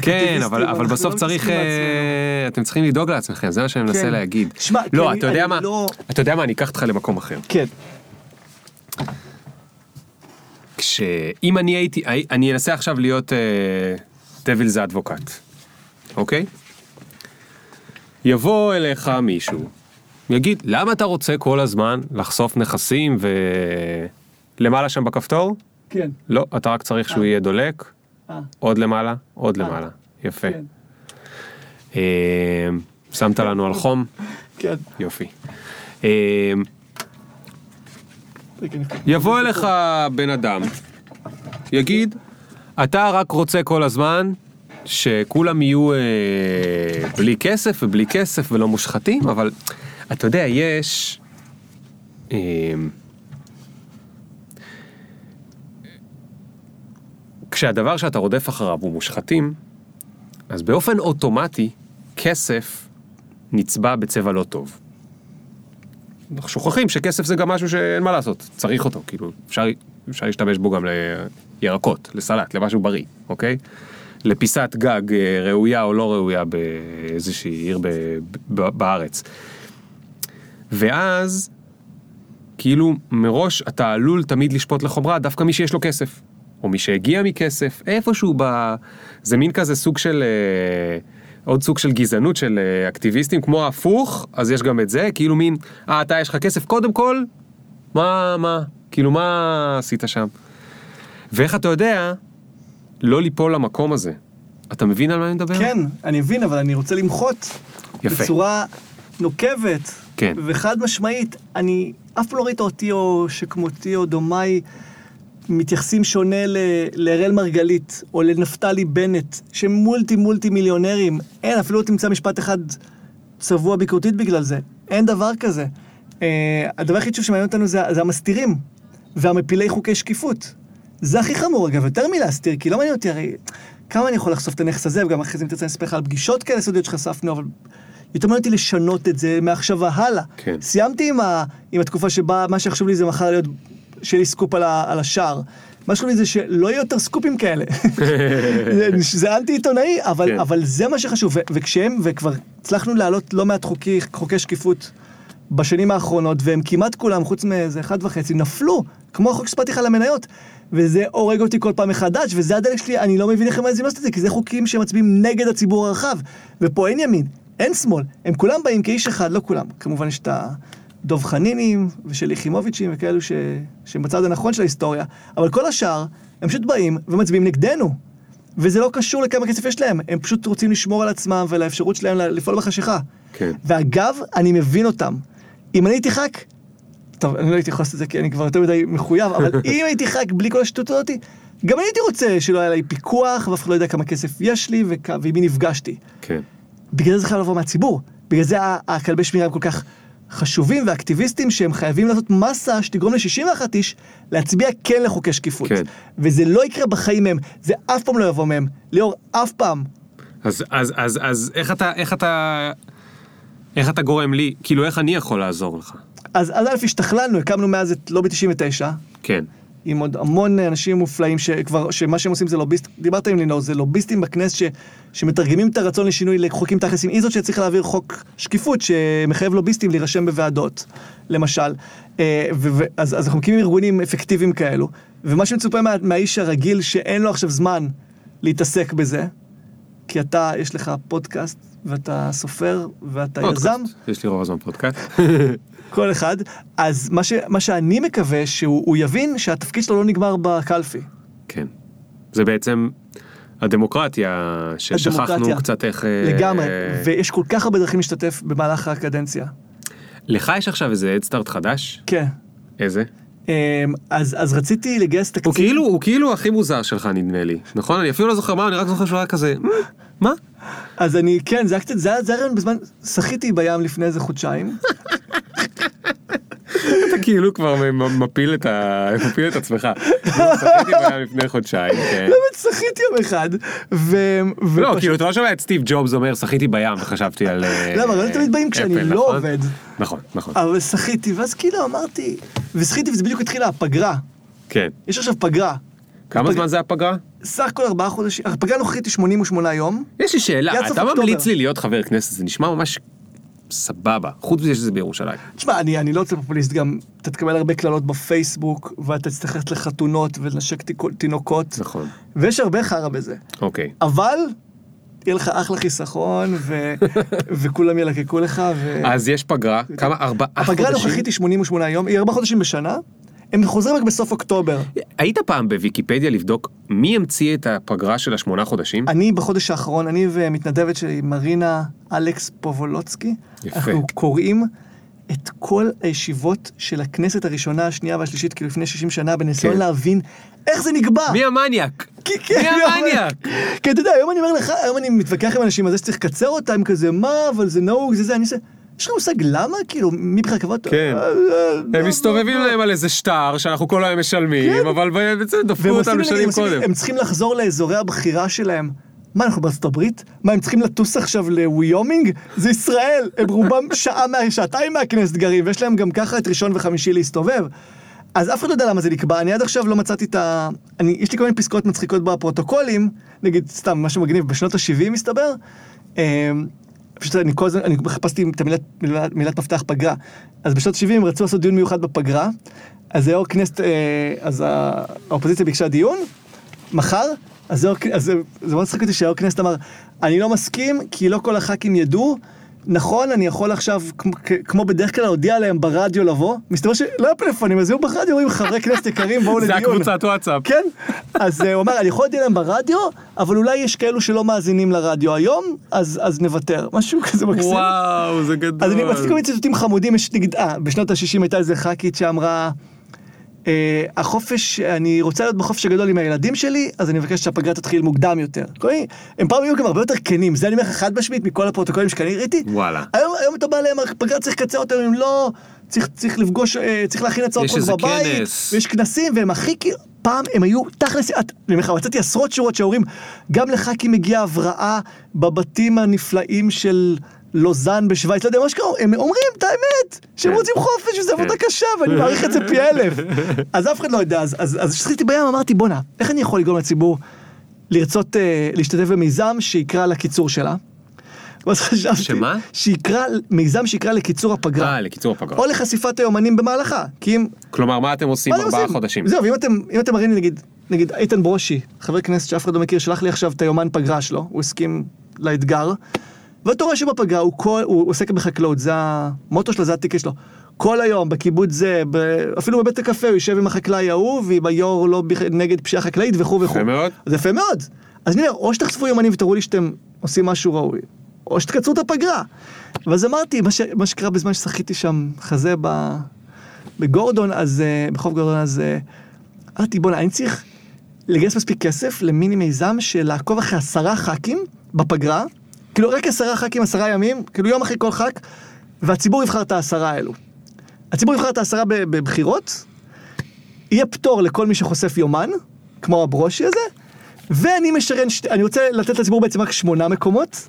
[SPEAKER 2] כן, אבל, אבל
[SPEAKER 1] אנחנו
[SPEAKER 2] בסוף
[SPEAKER 1] לא
[SPEAKER 2] צריך, אה. אתם צריכים לדאוג לעצמכם, זה מה שאני מנסה
[SPEAKER 1] כן.
[SPEAKER 2] להגיד.
[SPEAKER 1] כי
[SPEAKER 2] לא,
[SPEAKER 1] אני-
[SPEAKER 2] אתה יודע מה,
[SPEAKER 1] לא-
[SPEAKER 2] אתה יודע מה, אני אקח אותך למקום אחר.
[SPEAKER 1] כן,
[SPEAKER 2] כשאם אני הייתי, אני אנסה עכשיו להיות דביל זה אדבוקט, אוקיי? יבוא אליך מישהו, יגיד, למה אתה רוצה כל הזמן לחשוף נכסים ו... למעלה שם בכפתור?
[SPEAKER 1] כן.
[SPEAKER 2] לא, אתה רק צריך שהוא יהיה דולק,
[SPEAKER 1] אה,
[SPEAKER 2] עוד למעלה, עוד
[SPEAKER 1] אה.
[SPEAKER 2] למעלה. יפה.
[SPEAKER 1] כן.
[SPEAKER 2] אה, שמת לנו על חום?
[SPEAKER 1] כן.
[SPEAKER 2] יופי. אה, יבוא אליך בן אדם, יגיד, אתה רק רוצה כל הזמן שכולם יהיו אה, בלי כסף ובלי כסף ולא מושחתים, אבל אתה יודע, יש... אה, כשהדבר שאתה רודף אחריו הוא מושחתים, אז באופן אוטומטי כסף נצבע בצבע לא טוב. אנחנו שוכחים שכסף זה גם משהו שאין מה לעשות, צריך אותו, כאילו, אפשר, אפשר להשתמש בו גם לירקות, לסלט, למשהו בריא, אוקיי? לפיסת גג אה, ראויה או לא ראויה באיזושהי עיר ב, ב, בארץ. ואז, כאילו, מראש אתה עלול תמיד לשפוט לחומרה דווקא מי שיש לו כסף. או מי שהגיע מכסף, איפשהו ב... זה מין כזה סוג של... אה, עוד סוג של גזענות של אה, אקטיביסטים, כמו הפוך, אז יש גם את זה, כאילו מין, אה, אתה יש לך כסף, קודם כל, מה, מה, כאילו מה עשית שם? ואיך אתה יודע לא ליפול למקום הזה? אתה מבין על מה אני מדבר?
[SPEAKER 1] כן, אני מבין, אבל אני רוצה למחות.
[SPEAKER 2] יפה.
[SPEAKER 1] בצורה נוקבת.
[SPEAKER 2] כן.
[SPEAKER 1] וחד משמעית, אני אף פעם לא ראית אותי או שכמותי או דומיי מתייחסים שונה ל- לאראל מרגלית או לנפתלי בנט, שהם מולטי מולטי מיליונרים. אין, אפילו לא תמצא משפט אחד צבוע ביקורתית בגלל זה. אין דבר כזה. אה, הדבר היחיד שמעניין אותנו זה, זה המסתירים והמפילי חוקי שקיפות. זה הכי חמור, אגב, יותר מלהסתיר, כי לא מעניין אותי, הרי כמה אני יכול לחשוף את הנכס הזה, וגם אחרי זה אם תרצה אני אספר לך על פגישות כאלה סודיות שחשפנו, אבל יותר מעניין אותי לשנות את זה מעכשיו והלאה.
[SPEAKER 2] כן.
[SPEAKER 1] סיימתי עם, ה, עם התקופה שבה מה שחשוב לי זה מחר להיות, שיהיה לי סקופ על, ה, על השער. מה לי זה שלא יהיו יותר סקופים כאלה. (laughs) זה, זה אנטי עיתונאי, אבל,
[SPEAKER 2] כן.
[SPEAKER 1] אבל זה מה שחשוב. וכשהם, וכבר הצלחנו להעלות לא מעט חוקי, חוקי שקיפות בשנים האחרונות, והם כמעט כולם, חוץ מאיזה אחד וחצי, נפלו, כמו החוק שסיפרתי לך על המניות. וזה הורג אותי כל פעם מחדש, וזה הדלק שלי, אני לא מבין איך הם מעזים לעשות את זה, כי זה חוקים שמצביעים נגד הציבור הרחב. ופה אין ימין, אין שמאל, הם כולם באים כאיש אחד, לא כולם. כמובן יש את הדוב חנינים ושל יחימוביצ'ים וכאלו ש... שהם בצד הנכון של ההיסטוריה, אבל כל השאר, הם פשוט באים ומצביעים נגדנו. וזה לא קשור לכמה כסף יש להם, הם פשוט רוצים לשמור על עצמם ועל האפשרות שלהם לפעול בחשיכה.
[SPEAKER 2] כן.
[SPEAKER 1] ואגב, אני מבין אותם. אם אני הייתי ח"כ, טוב, אני לא הייתי יכול לעשות את זה כי אני כבר יותר מדי מחויב, אבל (laughs) אם הייתי ח"כ בלי כל השטות הזאתי, גם אני הייתי רוצה שלא היה לי פיקוח, ואף אחד לא יודע כמה כסף יש לי וכ... ועם מי נפגשתי.
[SPEAKER 2] כן.
[SPEAKER 1] בגלל זה זה חייב לבוא מהציבור. בגלל זה הכלבי שמירה הם כל כך חשובים ואקטיביסטים שהם חייבים לעשות מסה שתגרום ל-61 איש להצביע כן לחוקי שקיפות.
[SPEAKER 2] כן.
[SPEAKER 1] וזה לא יקרה בחיים מהם, זה אף פעם לא יבוא מהם. ליאור, אף פעם.
[SPEAKER 2] אז, אז, אז, אז איך אתה, איך אתה, איך אתה גורם לי, כאילו איך אני יכול לעזור לך?
[SPEAKER 1] אז אז א', השתכללנו, הקמנו מאז את לובי 99,
[SPEAKER 2] כן.
[SPEAKER 1] עם עוד המון אנשים מופלאים שכבר, שמה שהם עושים זה לוביסט, דיברת עם לינור, זה לוביסטים בכנסת ש, שמתרגמים את הרצון לשינוי לחוקים תכלסים. היא זאת שצריכה להעביר חוק שקיפות שמחייב לוביסטים להירשם בוועדות, למשל. אה, ו- ו- אז, אז אנחנו מקימים ארגונים אפקטיביים כאלו, ומה שמצופה מה, מהאיש הרגיל שאין לו עכשיו זמן להתעסק בזה, כי אתה, יש לך פודקאסט, ואתה סופר, ואתה
[SPEAKER 2] פודקאסט.
[SPEAKER 1] יזם,
[SPEAKER 2] יש לי רוב הזמן פודקאסט. (laughs)
[SPEAKER 1] כל אחד, אז מה, ש, מה שאני מקווה שהוא הוא יבין שהתפקיד שלו לא נגמר בקלפי.
[SPEAKER 2] כן. זה בעצם הדמוקרטיה, ששכחנו
[SPEAKER 1] הדמוקרטיה.
[SPEAKER 2] קצת איך... אה,
[SPEAKER 1] לגמרי, ויש כל כך הרבה דרכים להשתתף במהלך הקדנציה.
[SPEAKER 2] לך יש עכשיו איזה אדסטארט חדש?
[SPEAKER 1] כן.
[SPEAKER 2] איזה?
[SPEAKER 1] אמ, אז, אז רציתי לגייס תקציב.
[SPEAKER 2] הוא כאילו, הוא כאילו הכי מוזר שלך נדמה לי, נכון? אני אפילו לא זוכר מה, אני רק זוכר שהוא היה כזה, "מ, מה?
[SPEAKER 1] אז אני, כן, זה היה קצת, זה היה רעיון בזמן, שחיתי בים לפני איזה חודשיים. (laughs)
[SPEAKER 2] אתה כאילו כבר מפיל את ה- מפיל את עצמך. שחיתי בים לפני חודשיים, כן.
[SPEAKER 1] באמת שחיתי יום אחד, ו...
[SPEAKER 2] לא, כאילו אתה לא שומע את סטיב ג'ובס אומר שחיתי בים וחשבתי על... אה,
[SPEAKER 1] למה? לא תמיד באים כשאני לא
[SPEAKER 2] נכון?
[SPEAKER 1] עובד.
[SPEAKER 2] נכון, נכון,
[SPEAKER 1] אבל שחיתי, ואז כאילו אמרתי, ושחיתי וזה בדיוק התחילה הפגרה.
[SPEAKER 2] כן.
[SPEAKER 1] יש עכשיו פגרה.
[SPEAKER 2] כמה זמן זה הפגרה?
[SPEAKER 1] סך הכל ארבעה חודשים, הפגרה הנוכחית היא 88 יום.
[SPEAKER 2] יש לי שאלה, אתה. ממליץ לי להיות חבר כנסת, זה נשמע ממש סבבה, חוץ מזה שזה בירושלים.
[SPEAKER 1] תשמע, אני, אני לא רוצה פופוליסט, גם אתה תקבל הרבה קללות בפייסבוק, ואתה תצטרך ללכת לחתונות ולנשק תינוקות,
[SPEAKER 2] נכון.
[SPEAKER 1] ויש הרבה חרא בזה.
[SPEAKER 2] אוקיי.
[SPEAKER 1] אבל, יהיה לך אחלה חיסכון, ו... (laughs) וכולם ילקקו לך, ו...
[SPEAKER 2] אז יש פגרה, כמה? ארבעה חודשים?
[SPEAKER 1] הפגרה הנוכחית היא 88 יום, היא ארבעה חודשים בשנה, הם חוזרים רק בסוף אוקטובר.
[SPEAKER 2] היית פעם בוויקיפדיה לבדוק מי המציא את הפגרה של השמונה חודשים?
[SPEAKER 1] אני בחודש האחרון, אני ומתנדבת שלי, מרינה אלכס פובולוצקי,
[SPEAKER 2] יפה.
[SPEAKER 1] אנחנו קוראים את כל הישיבות של הכנסת הראשונה, השנייה והשלישית, כאילו לפני 60 שנה, בניסיון
[SPEAKER 2] כן.
[SPEAKER 1] להבין איך זה נקבע.
[SPEAKER 2] מי המניאק?
[SPEAKER 1] כי,
[SPEAKER 2] מי המניאק?
[SPEAKER 1] כי אתה יודע, היום אני אומר לך, היום אני מתווכח עם אנשים על זה שצריך לקצר אותם כזה, מה, אבל זה נהוג, זה זה, אני עושה... יש לך מושג למה? כאילו, קבע אותו?
[SPEAKER 2] כן.
[SPEAKER 1] אה, אה,
[SPEAKER 2] הם
[SPEAKER 1] אה,
[SPEAKER 2] מסתובבים להם על איזה שטר שאנחנו כל היום משלמים, אבל בעצם דפקו
[SPEAKER 1] והם
[SPEAKER 2] אותנו
[SPEAKER 1] עושים,
[SPEAKER 2] שנים
[SPEAKER 1] הם, עושים,
[SPEAKER 2] קודם.
[SPEAKER 1] הם צריכים לחזור לאזורי הבחירה שלהם. מה, אנחנו בארצות הברית? מה, הם צריכים לטוס עכשיו לוויומינג? זה ישראל! הם רובם (laughs) שעה, מה, שעתיים מהכנסת גרים, ויש להם גם ככה את ראשון וחמישי להסתובב. אז אף אחד לא יודע למה זה נקבע, אני עד עכשיו לא מצאתי את ה... אני, יש לי כל מיני פסקאות מצחיקות בפרוטוקולים, נגיד, סתם, משהו מגניב, בשנות ה-70 מסתבר. פשוט אני כל הזמן, אני חיפשתי את המילת מילת, מילת מפתח פגרה. אז בשנות ה-70 הם רצו לעשות דיון מיוחד בפגרה, אז יו"ר כנסת, אה, אז האופוזיציה ביקשה דיון, מחר, אז יו"ר, אז זה מאוד מצחיק אותי שהיו"ר כנסת אמר, אני לא מסכים, כי לא כל הח"כים ידעו. נכון, אני יכול עכשיו, כמו- בדרך כלל, להודיע להם ברדיו לבוא. מסתבר שלא היה פלאפונים, אז היו ברדיו, אומרים, חברי כנסת יקרים, בואו
[SPEAKER 2] זה
[SPEAKER 1] לדיון.
[SPEAKER 2] הקבוצת וואטסאפ.
[SPEAKER 1] כן, אז אה, הוא אמר, אני יכול להודיע להם ברדיו, אבל אולי יש כאלו שלא מאזינים לרדיו היום, אז, אז נוותר. משהו כזה מקסים.
[SPEAKER 2] וואו, זה גדול.
[SPEAKER 1] אז אני מצחיק כל מיני ציטוטים חמודים, יש נגיד, אה, בשנות ה-60 הייתה איזה ח"כית שאמרה, החופש, אני רוצה להיות בחופש הגדול עם הילדים שלי, אז אני מבקש שהפגרה תתחיל מוקדם יותר. מיני- הם פעם היו גם הרבה יותר כנים, זה אני אומר לך חד משמעית מכל הפרוטוקולים שכנראה ראיתי.
[SPEAKER 2] וואלה.
[SPEAKER 1] היום, היום אתה בא אליהם, הפגרה צריך לקצר אותם, אם לא, צריך, צריך לפגוש, אה, צריך להכין הצעות
[SPEAKER 2] יש
[SPEAKER 1] חוק בבית,
[SPEAKER 2] כנס.
[SPEAKER 1] ויש כנסים, והם הכי כאילו, פעם הם היו, תכלס, אני אומר לך, מצאתי עשרות שורות שאומרים, גם לח"כים מגיעה הבראה בבתים הנפלאים של לוזאן בשוויץ, לא יודע, מה שקרה, הם אומרים את האמת, שהם
[SPEAKER 2] כן.
[SPEAKER 1] רוצים חופש, וזו עבודה קשה, ואני מעריך את זה פי אלף. (laughs) אז אף אחד לא יודע, אז- כששחיתי בים אמרתי, בואנה, איך אני יכול לגרום לציבור לרצות אה, להשתתף במיזם שיקרא לקיצור שלה? ואז חשבתי,
[SPEAKER 2] שמה?
[SPEAKER 1] שיקרא, מיזם שיקרא לקיצור הפגרה.
[SPEAKER 2] אה, לקיצור הפגרה.
[SPEAKER 1] או לחשיפת היומנים במהלכה, כי אם...
[SPEAKER 2] כלומר, מה אתם עושים ארבעה? חודשים?
[SPEAKER 1] זהו, ואם אתם, אתם מראים לי, נגיד, נגיד איתן ברושי, חבר כנסת שאף אחד לא מכיר, שלח לי עכשיו את היומן פגרה שלו, הוא הסכים לאתגר, ואתה רואה שבפגרה הוא, כל, הוא עוסק בחקלאות, זה המוטו שלו, זה הטיקט שלו. כל היום בקיבוץ זה, ב, אפילו בבית הקפה הוא יושב עם החקלאי ההוא, ועם היו"ר לא בכ- נגד פשיעה חקלאית וכו' וכו'.
[SPEAKER 2] יפה מאוד.
[SPEAKER 1] זה יפה מאוד. אז אני אומר, או שתחשפו יומנים ותראו לי שאתם עושים משהו ראוי, או שתקצרו את הפגרה. ואז אמרתי, מה, ש, מה שקרה בזמן ששחיתי שם חזה ב, בגורדון, אז, אה, בחוף גורדון, אז אה, אמרתי, בוא'נה, אני צריך לגייס מספיק כסף למיני מיזם של לעקוב אחרי עשרה ח"כים בפגרה, כאילו רק עשרה ח"כים, עשרה ימים, כאילו יום אחרי כל ח"כ, והציבור יבחר את העשרה האלו. הציבור יבחר את העשרה בבחירות, יהיה פטור לכל מי שחושף יומן, כמו הברושי הזה, ואני משרן, שת... אני רוצה לתת לציבור בעצם רק שמונה מקומות,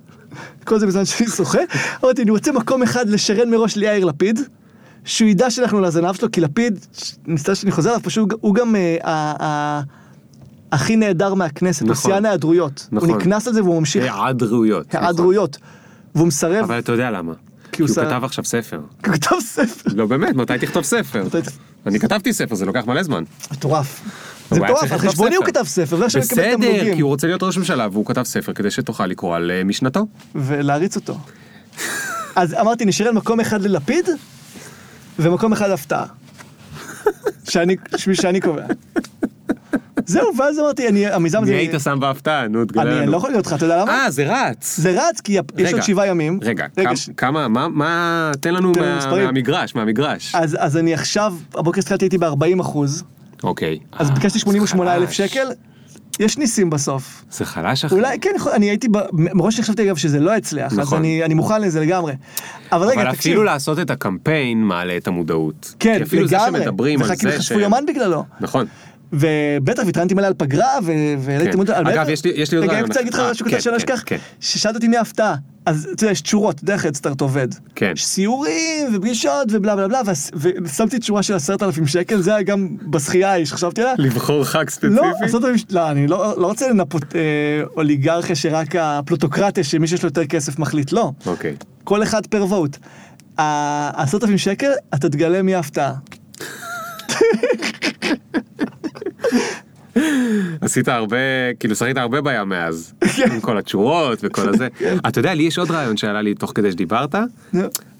[SPEAKER 1] כל זה בזמן שאני שוחה, אמרתי, אני רוצה מקום אחד לשרן מראש ליאיר לפיד, שהוא ידע שאנחנו לזנב שלו, כי לפיד, ש- מצטער שאני חוזר עליו, פשוט הוא גם אה, ה- ה- הכי נהדר מהכנסת, הוא
[SPEAKER 2] נכון.
[SPEAKER 1] שיאן ההיעדרויות.
[SPEAKER 2] נכון.
[SPEAKER 1] הוא נקנס על זה והוא ממשיך
[SPEAKER 2] היעדרויות. נכון.
[SPEAKER 1] היעדרויות. והוא מסרב,
[SPEAKER 2] אבל אתה יודע למה. כי
[SPEAKER 1] הוא
[SPEAKER 2] הוא
[SPEAKER 1] שר-
[SPEAKER 2] כתב עכשיו ספר.
[SPEAKER 1] הוא כתב ספר.
[SPEAKER 2] לא באמת, מתי תכתוב ספר? אני כתבתי ספר, זה לוקח מלא זמן.
[SPEAKER 1] מטורף. זה
[SPEAKER 2] הוא
[SPEAKER 1] מטורף, על חשבוני הוא. כתב ספר, ועכשיו מקבל
[SPEAKER 2] בסדר,
[SPEAKER 1] תמלוגים.
[SPEAKER 2] כי הוא רוצה להיות ראש ממשלה, והוא כתב ספר כדי שתוכל לקרוא על אה, משנתו.
[SPEAKER 1] ולהריץ אותו. (laughs) אז אמרתי, נשאר מקום אחד ללפיד, ומקום אחד הפתעה. שאני, שאני קובע. זהו, ואז אמרתי, אני, המיזם הזה...
[SPEAKER 2] מי היית שם בהפתעה? נו, תגלה לנו.
[SPEAKER 1] אני לא יכול להגיד אותך, אתה יודע למה?
[SPEAKER 2] אה, זה רץ.
[SPEAKER 1] זה רץ, כי יש
[SPEAKER 2] רגע,
[SPEAKER 1] עוד שבעה ימים.
[SPEAKER 2] רגע,
[SPEAKER 1] רגע,
[SPEAKER 2] כמה-
[SPEAKER 1] ש-
[SPEAKER 2] מה, מה, תן לנו. מהמגרש, מהמגרש.
[SPEAKER 1] אז, אז אני עכשיו, הבוקר התחלתי איתי ב-40 אחוז,
[SPEAKER 2] אוקיי.
[SPEAKER 1] אז
[SPEAKER 2] אה,
[SPEAKER 1] ביקשתי 88 אלף. שקל, יש ניסים בסוף.
[SPEAKER 2] זה חלש אחי.
[SPEAKER 1] אולי, כן, אני הייתי, מראש חשבתי אגב שזה לא יצליח, אז
[SPEAKER 2] נכון.
[SPEAKER 1] אני, אני מוכן לזה לגמרי. אבל רגע,
[SPEAKER 2] אבל
[SPEAKER 1] תקשיב.
[SPEAKER 2] אפילו לעשות את הקמפיין מעלה את המודעות.
[SPEAKER 1] כן,
[SPEAKER 2] כי אפילו זה
[SPEAKER 1] לגמרי.
[SPEAKER 2] שמדברים על
[SPEAKER 1] וח"כים
[SPEAKER 2] זה
[SPEAKER 1] חשפו יומן בגללו.
[SPEAKER 2] נכון.
[SPEAKER 1] ובטח, והתרענתי מלא על פגרה, והעליתי
[SPEAKER 2] כן.
[SPEAKER 1] מודעות. על
[SPEAKER 2] אגב, יש לי- עוד
[SPEAKER 1] רגע, אני
[SPEAKER 2] רעיון.
[SPEAKER 1] רוצה להגיד לך
[SPEAKER 2] אה,
[SPEAKER 1] משהו קטן שלא
[SPEAKER 2] כן,
[SPEAKER 1] אשכח.
[SPEAKER 2] כן.
[SPEAKER 1] ששאלת אותי מי ההפתעה. אז אתה יודע, יש תשורות, איך הדסטארט עובד.
[SPEAKER 2] כן.
[SPEAKER 1] יש סיורים ופגישות ובלה בלה בלה, ושמתי תשורה של עשרת אלפים שקל, זה היה גם בשחייה ההיא שחשבתי עליה.
[SPEAKER 2] לבחור חג ספציפי?
[SPEAKER 1] לא, עשרת אלפים, לא, אני לא לא רוצה לנפות אה, אוליגרכיה שרק הפלוטוקרטיה, שמי שיש לו יותר כסף מחליט, לא.
[SPEAKER 2] אוקיי.
[SPEAKER 1] כל אחד פר ווט. העשרת אלפים שקל, אתה תגלה מי ההפתעה. (laughs)
[SPEAKER 2] עשית הרבה, כאילו שחית הרבה בים מאז. עם כל התשורות וכל הזה. אתה יודע, לי יש עוד רעיון שעלה לי תוך כדי שדיברת.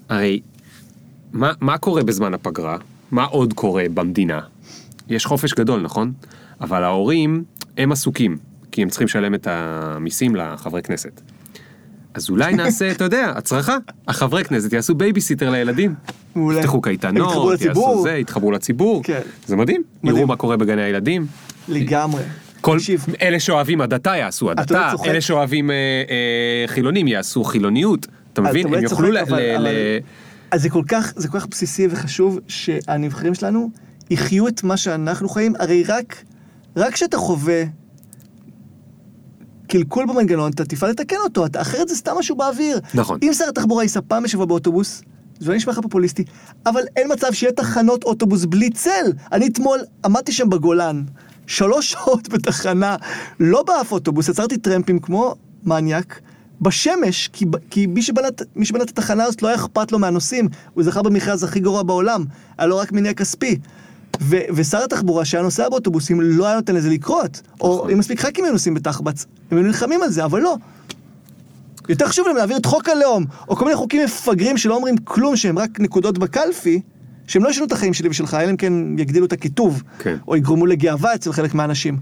[SPEAKER 2] הרי, מה, מה קורה בזמן הפגרה? מה עוד קורה במדינה? יש חופש גדול, נכון? אבל ההורים, הם עסוקים, כי הם צריכים לשלם את המיסים לחברי כנסת. אז אולי נעשה, אתה יודע, הצרחה. החברי כנסת יעשו בייביסיטר לילדים.
[SPEAKER 1] מעולה.
[SPEAKER 2] יפתחו קייטנות, יעשו
[SPEAKER 1] לציבור.
[SPEAKER 2] זה, יתחברו לציבור.
[SPEAKER 1] כן.
[SPEAKER 2] זה מדהים.
[SPEAKER 1] מדהים.
[SPEAKER 2] יראו מה קורה בגני הילדים.
[SPEAKER 1] לגמרי.
[SPEAKER 2] כל
[SPEAKER 1] תקשיב,
[SPEAKER 2] אלה שאוהבים הדתה יעשו הדתה,
[SPEAKER 1] לא צוחק.
[SPEAKER 2] אלה שאוהבים אה, אה, חילונים יעשו חילוניות. אתה מבין?
[SPEAKER 1] אתה
[SPEAKER 2] הם יוכלו
[SPEAKER 1] אבל-
[SPEAKER 2] ל-
[SPEAKER 1] אז זה כל כך, זה כל כך בסיסי וחשוב שהנבחרים שלנו יחיו את מה שאנחנו חיים, הרי רק, רק כשאתה חווה קלקול במנגנון, אתה תפעל לתקן אותו, אתה, אחרת זה סתם משהו באוויר.
[SPEAKER 2] נכון.
[SPEAKER 1] אם שר התחבורה ייסע פעם בשבוע באוטובוס, זה לא נשמע לך פופוליסטי, אבל אין מצב שיהיה תחנות אוטובוס בלי צל. אני אתמול עמדתי שם בגולן, שלוש (laughs) שעות בתחנה, לא באף אוטובוס, עצרתי טרמפים כמו מניאק. בשמש, כי, כי מי, שבנה, את- מי שבנה את התחנה הזאת לא היה אכפת לו מהנוסעים, הוא זכה במכרז הכי גרוע בעולם, היה לו רק מניע כספי. ו- ושר התחבורה שהיה נוסע באוטובוסים לא היה נותן לזה לקרות. או אם מספיק ח"כים היו נוסעים בתחבץ, הם היו נלחמים על זה, אבל לא. יותר חשוב להם להעביר את חוק הלאום, או כל מיני חוקים מפגרים שלא אומרים כלום, שהם רק נקודות בקלפי, שהם לא ישנו את החיים שלי ושלך, אלא אם כן יגדילו את הקיטוב,
[SPEAKER 2] כן.
[SPEAKER 1] או יגרמו לגאווה אצל חלק מהאנשים.